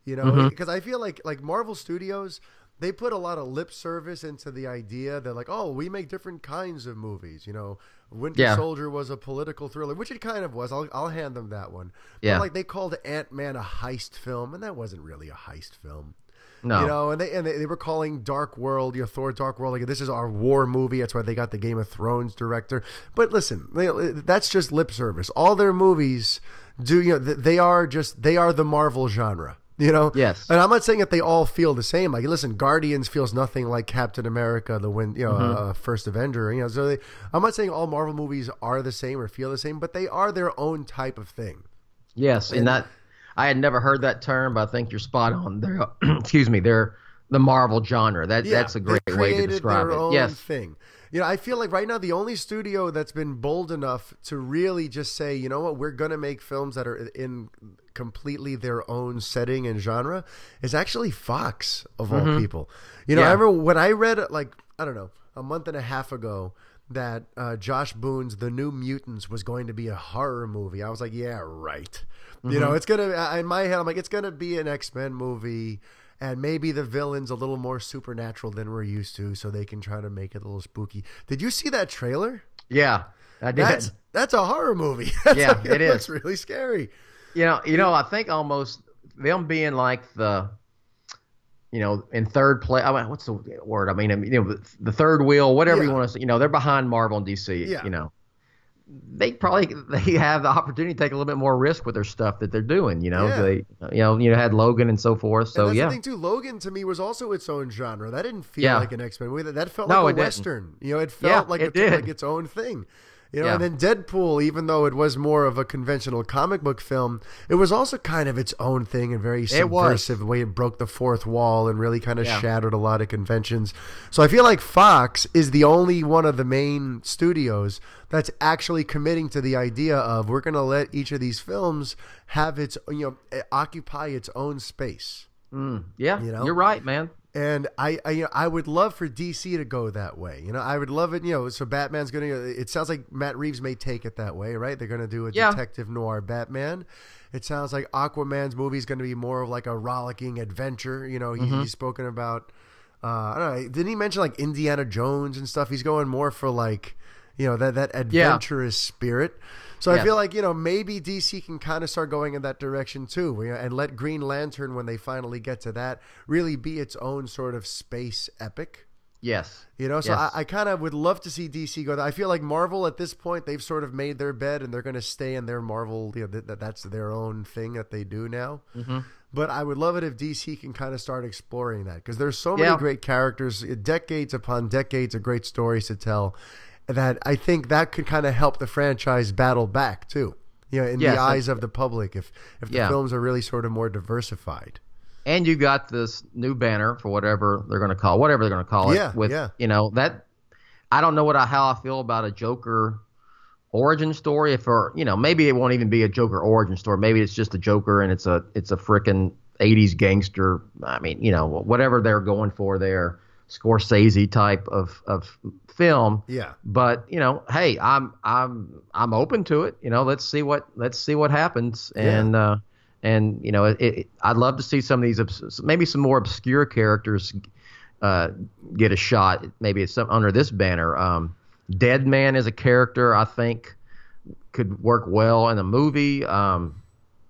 You know, Mm-hmm. because I feel like like Marvel Studios, they put a lot of lip service into the idea that like, oh, we make different kinds of movies. You know, Winter Yeah. Soldier was a political thriller, which it kind of was. I'll I'll hand them that one. Yeah. But like they called Ant Man a heist film, and that wasn't really a heist film. No. You know, and they and they, they were calling Dark World, you know, Thor: Dark World, like this is our war movie. That's why they got the Game of Thrones director. But listen, they, that's just lip service. All their movies do, you know, they are just they are the Marvel genre. You know, Yes. and I'm not saying that they all feel the same. Like, listen, Guardians feels nothing like Captain America, the win, you know, Mm-hmm. uh, first Avenger. You know, so they, I'm not saying all Marvel movies are the same or feel the same, but they are their own type of thing. Yes, and that I had never heard that term, but I think you're spot on. They're excuse me, they're the Marvel genre. That Yeah, that's a great way to describe their it. Own Yes. thing. You know, I feel like right now the only studio that's been bold enough to really just say, you know what, we're gonna make films that are in completely their own setting and genre is actually Fox of all people. You know, Mm-hmm. Yeah. I remember when I read like I don't know a month and a half ago that uh, Josh Boone's The New Mutants was going to be a horror movie. I was like, yeah, right. You Mm-hmm. know, it's gonna in my head. I'm like, it's gonna be an X Men movie and maybe the villain's a little more supernatural than we're used to, so they can try to make it a little spooky. Did you see that trailer? Yeah, I did. That's that's a horror movie. That's Yeah, like- it That's is. really scary. you know, you know, I think almost them being like the, you know, in third place. I mean, what's the word? I mean, you know, the third wheel, whatever you want to say. You know, they're behind Marvel and DC. Yeah. You know, they probably they have the opportunity to take a little bit more risk with their stuff that they're doing. You know, Yeah. they you know you know had Logan and so forth. So yeah, the thing too. Logan to me was also its own genre. That didn't feel Yeah. like an X Men movie. That- felt No, like a didn't. western. You know, it felt Yeah, like it did. like its own thing. You know, Yeah. and then Deadpool, even though it was more of a conventional comic book film, it was also kind of its own thing and very subversive. The way it broke the fourth wall and really kind of Yeah. shattered a lot of conventions. So I feel like Fox is the only one of the main studios that's actually committing to the idea of we're going to let each of these films have its you know eh, occupy its own space. Yeah, You know? you're right, man. And I, I, you know, I would love for DC to go that way. You know, I would love it. You know, so Batman's gonna. It sounds like Matt Reeves may take it that way, right? They're gonna do a Yeah. detective noir Batman. It sounds like Aquaman's movie is gonna be more of like a rollicking adventure. You know, he, Mm-hmm. he's spoken about. Uh, I don't know. Didn't he mention like Indiana Jones and stuff? He's going more for like, you know, that that adventurous spirit. So I feel like you know maybe DC can kind of start going in that direction too, you know, and let Green Lantern when they finally get to that really be its own sort of space epic. Yes. You know, so Yes. I, I kind of would love to see DC go. I feel like Marvel at this point they've sort of made their bed and they're going to stay in their Marvel. You know, that that's their own thing that they do now. Mm-hmm. But I would love it if DC can kind of start exploring that because there's so many Yeah. great characters, decades upon decades of great stories to tell. That I think that could kind of help the franchise battle back too. You know, in Yes, the eyes of the public, if if the Yeah. films are really sort of more diversified. and you got this new banner for whatever they're going to call whatever they're going to call it. Yeah, with yeah. you know that I don't know what I, how I feel about a Joker origin story. If or you know maybe it won't even be a Joker origin story. Maybe it's just a Joker and it's a it's a frickin' '80s gangster. I mean you know whatever they're going for there, Scorsese type of of film. Yeah. But you know, hey, I'm I'm I'm open to it. You know, let's see what let's see what happens. And uh, and you know, it, it, I'd love to see some of these maybe some more obscure characters uh, get a shot. Maybe it's some under this banner. Um, Deadman is a character I think could work well in a movie. Um,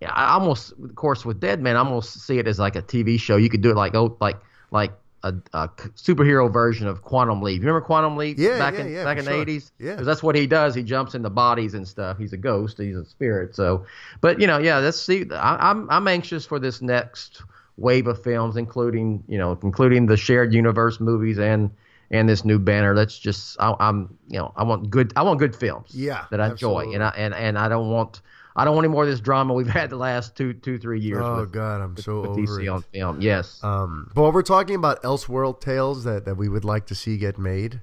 yeah, I almost, of course, with Deadman, I almost see it as like a TV show. You could do it like oh, like like a, a superhero version of Quantum Leap. You remember Quantum Leap Yeah, back yeah, in yeah, back in the eighties? Yeah. because that's what he does. He jumps into bodies and stuff. He's a ghost. He's a spirit. So, but you know, yeah, let's see. I, I'm I'm anxious for this next wave of films, including you know, including the shared universe movies and and this new banner. That's just I, I'm you know I want good I want good films. Yeah, that I enjoy, and I and and I don't want. I don't want any more of this drama we've had the last two, two, three years Oh with, God, I'm so with over DC it. on film. Yes, Um, but when we're talking about Elseworld tales that, that we would like to see get made,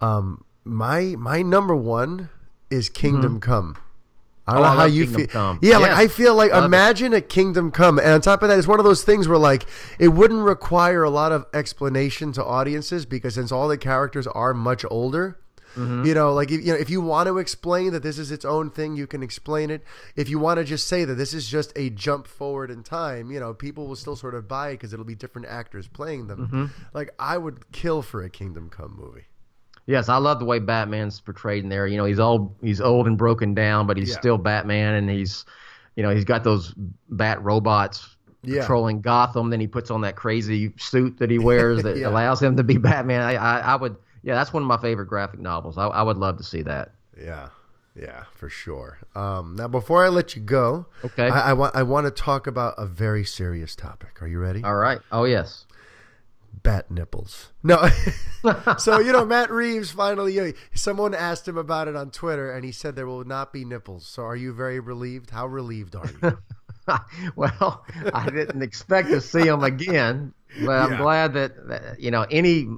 um, my my number one is Kingdom Come. I don't Oh, know how you Kingdom feel. Come. Yeah, like I feel like Love it. imagine a Kingdom Come, and on top of that, it's one of those things where like it wouldn't require a lot of explanation to audiences because since all the characters are much older. Mm-hmm. You know, like if, you know, if you want to explain that this is its own thing, you can explain it. If you want to just say that this is just a jump forward in time, you know, people will still sort of buy it because it'll be different actors playing them. Mm-hmm. Like I would kill for a Kingdom Come movie. yes, I love the way Batman's portrayed in there. You know, he's old, he's old and broken down, but he's Yeah. still Batman, and he's, you know, he's got those bat robots Yeah. patrolling Gotham. Then he puts on that crazy suit that he wears that Yeah. allows him to be Batman. I, I, I would, yeah, that's one of my favorite graphic novels. I, I would love to see that. Yeah, yeah, for sure. Um, now, before I let you go, Okay. I, I want I want to talk about a very serious topic. Are you ready? All right. Oh yes. Bat nipples. No. so you know, Matt Reeves finally. You know, someone asked him about it on Twitter, and he said there will not be nipples. So, are you very relieved? How relieved are you? well, I didn't expect to see him again, but I'm glad that, that you know any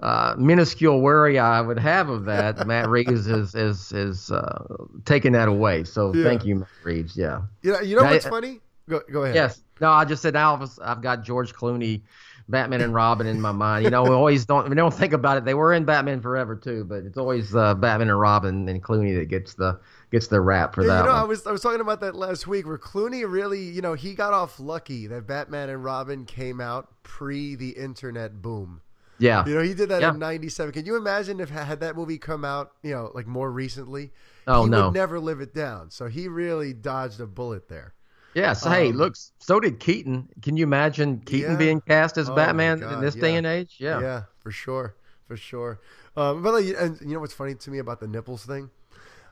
uh, minuscule worry I would have of that, Matt Reeves is is is uh, taking that away. So Yeah. thank you, Matt Reeves. Yeah. You know, you know what's uh, funny? Go, go ahead. Yes. No, I just said now I've- I've got George Clooney, Batman and Robin in my mind. You know, we always don't we don't think about it. They were in Batman Forever too, but it's always uh, Batman and Robin and Clooney that gets the gets the rap for Yeah, that you know, one. I was I was talking about that last week where Clooney really, you know, he got off lucky that Batman and Robin came out pre the internet boom. Yeah. You know, he did that Yeah. in '97. Can you imagine if had that movie come out, you know, like more recently? Oh, he no. would never live it down. So he really dodged a bullet there. Yes. hey, Um, look, so did Keaton. Can you imagine Keaton Yeah. being cast as Oh, Batman God, in this day and age? Yeah. Yeah, for sure, for sure. Um, but like, and you know what's funny to me about the nipples thing?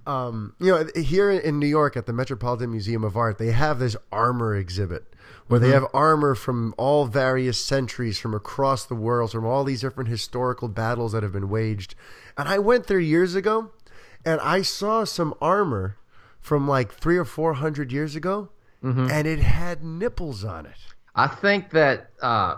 Um, you know, here in New York at the Metropolitan Museum of Art, they have this armor exhibit where they have armor from all various centuries from across the world, from all these different historical battles that have been waged. And I went there years ago, and I saw some armor from like three or four hundred years ago, Mm-hmm. and it had nipples on it. I think that uh,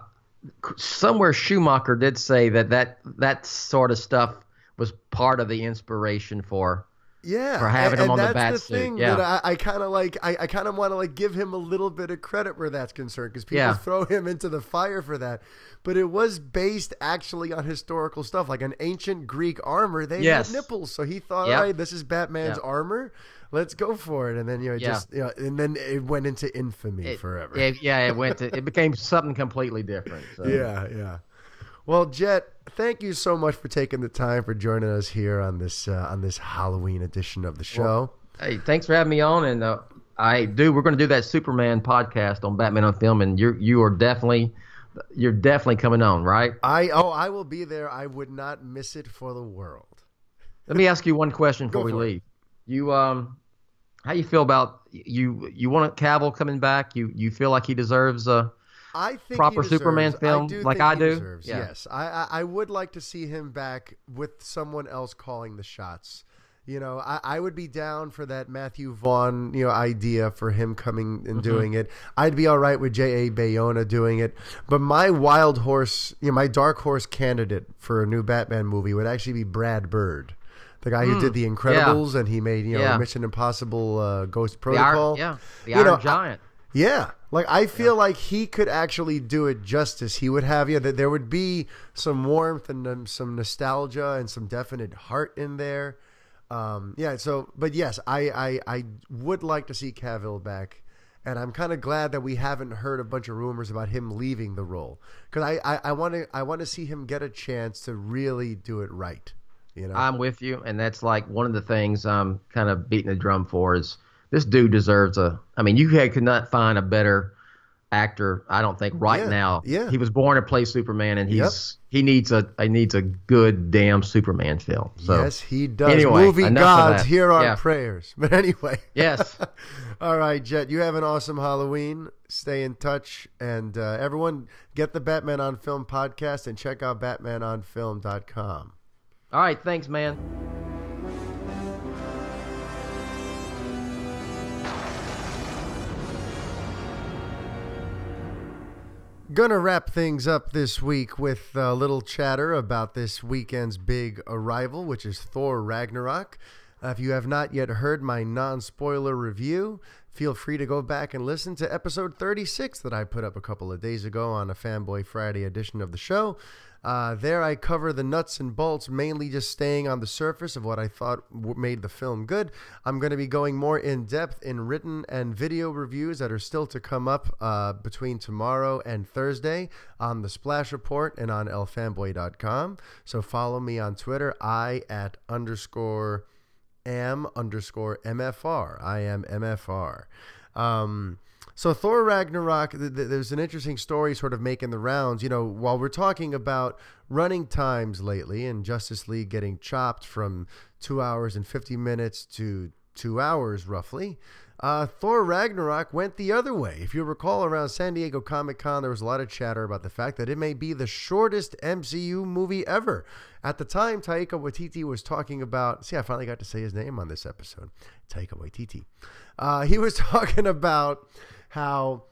somewhere Schumacher did say that, that that sort of stuff was part of the inspiration for. Yeah, For having and, him on the bat that's the suit, thing yeah. that I, I kind of like. I, I kind of want to like give him a little bit of credit where that's concerned because people Yeah. throw him into the fire for that. But it was based actually on historical stuff, like an ancient Greek armor. They Yes. had nipples, so he thought, Yep. all right, this is Batman's Yep. armor. Let's go for it. And then you know, it Yeah. just you know, and then it went into infamy It- forever. It, yeah, it went to it became something completely different. So. Yeah, yeah. Well, Jett, thank you so much for taking the time for joining us here on this uh, on this Halloween edition of the show. Hey, thanks for having me on, and uh, I do. We're going to do that Superman podcast on Batman on Film, and you you are definitely you're definitely coming on, right? I oh, I will be there. I would not miss it for the world. Let me ask you one question before we it. leave. You um, how you feel about you? You want Cavill coming back? You you feel like he deserves a I think Proper deserves- Superman film, do like I do? deserves, Yeah. Yes, I, I I would like to see him back with someone else calling the shots. You know, I, I would be down for that Matthew Vaughn, you know, idea for him coming Mm-hmm. and doing it. I'd be all right with J. A. Bayona doing it. But my wild horse, you know, my dark horse candidate for a new Batman movie would actually be Brad Bird, the guy who did The Incredibles and he made you know. Yeah. Mission Impossible, uh, Ghost the iron, Protocol. yeah the You Iron know, I- Giant? Yeah, like I feel like he could actually do it justice. He would have yeah, that there would be some warmth and um, some nostalgia and some definite heart in there. Um, yeah, so but yes, I, I I would like to see Cavill back, and I'm kind of glad that we haven't heard a bunch of rumors about him leaving the role because I I want to I want to see him get a chance to really do it right. You know, I'm with you, and that's like one of the things I'm kind of beating the drum for is this dude deserves a. I mean, you had- could not find a better actor, I don't think, right Yeah, now. yeah. he was born to play Superman, and he's Yep. he needs a he needs a good damn Superman film. So yes, he does. anyway, Movie gods, hear our Yeah. prayers. But anyway, yes, All right, Jett, you have an awesome Halloween. Stay in touch. And uh, everyone, get the Batman on Film podcast and check out batmanonfilm.com. all right, thanks, man. Gonna wrap things up this week with a little chatter about this weekend's big arrival, which is Thor Ragnarok. Uh, if you have not yet heard my non spoiler review, feel free to go back and listen to episode 36 that I put up a couple of days ago on a Fanboy Friday edition of the show. Uh, there, I cover the nuts and bolts, mainly just staying on the surface of what I thought w- made the film good. I'm going to be going more in depth in written and video reviews that are still to come up uh, between tomorrow and Thursday on the Splash Report and on elfanboy.com. So follow me on Twitter, I at underscore am underscore mfr. I am mfr. Um, so Thor Ragnarok, th- th- there's an interesting story sort of making the rounds. You know, while we're talking about running times lately and Justice League getting chopped from two hours and 50 minutes to two hours roughly, uh, Thor Ragnarok went the other way. If you recall, around San Diego Comic Con, there was a lot of chatter about the fact that it may be the shortest MCU movie ever. At the time, Taika Waititi was talking about. See, I finally got to say his name on this episode. Taika Waititi. Uh, he was talking about how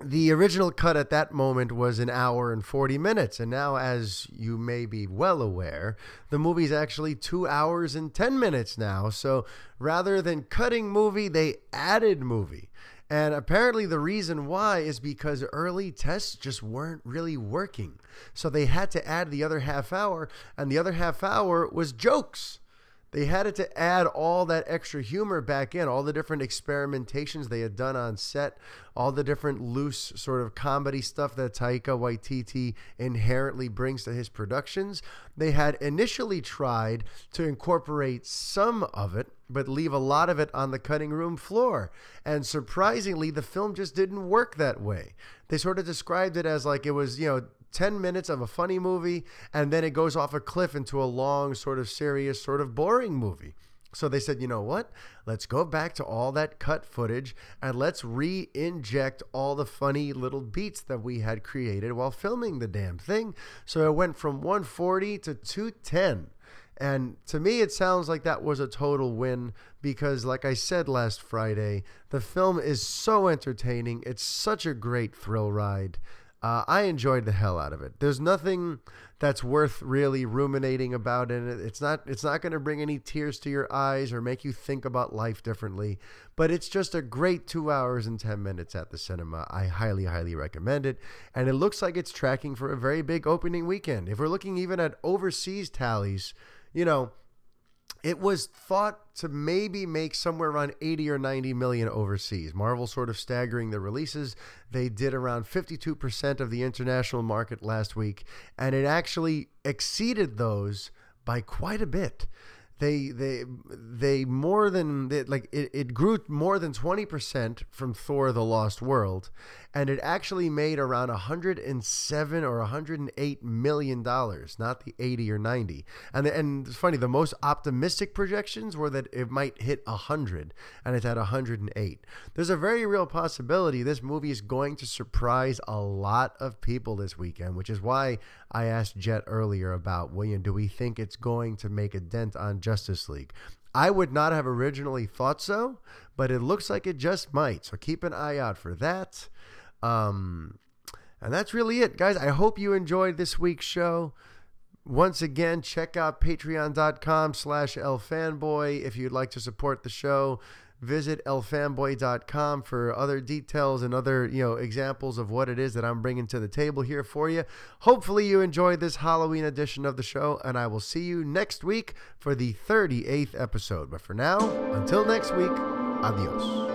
the original cut at that moment was an hour and 40 minutes. And now, as you may be well aware, the movie's actually two hours and 10 minutes now. So rather than cutting movie, they added movie. And apparently, the reason why is because early tests just weren't really working. So they had to add the other half hour, and the other half hour was jokes. They had it to add all that extra humor back in, all the different experimentations they had done on set, all the different loose sort of comedy stuff that Taika Waititi inherently brings to his productions. They had initially tried to incorporate some of it, but leave a lot of it on the cutting room floor. And surprisingly, the film just didn't work that way. They sort of described it as like it was, you know, 10 minutes of a funny movie and then it goes off a cliff into a long sort of serious sort of boring movie so they said you know what let's go back to all that cut footage and let's re-inject all the funny little beats that we had created while filming the damn thing so it went from 140 to 210 And to me, it sounds like that was a total win because, like I said last Friday, the film is so entertaining. It's such a great thrill ride. Uh, I enjoyed the hell out of it. There's nothing that's worth really ruminating about in it. It's not it's not going to bring any tears to your eyes or make you think about life differently, but it's just a great 2 hours and 10 minutes at the cinema. I highly highly recommend it, and it looks like it's tracking for a very big opening weekend. If we're looking even at overseas tallies, you know, it was thought to maybe make somewhere around 80 or 90 million overseas. Marvel sort of staggering the releases. They did around 52% of the international market last week, and it actually exceeded those by quite a bit they they they more than like it, it grew more than 20% from Thor the Lost World and it actually made around 107 or 108 million dollars not the 80 or 90 and and it's funny the most optimistic projections were that it might hit 100 and it's at 108 there's a very real possibility this movie is going to surprise a lot of people this weekend which is why I asked Jett earlier about William do we think it's going to make a dent on Justice League. I would not have originally thought so, but it looks like it just might. So keep an eye out for that. Um, and that's really it, guys. I hope you enjoyed this week's show. Once again, check out patreon.com slash elfanboy if you'd like to support the show visit elfanboy.com for other details and other you know examples of what it is that I'm bringing to the table here for you. Hopefully you enjoyed this Halloween edition of the show and I will see you next week for the 38th episode. But for now, until next week, adios.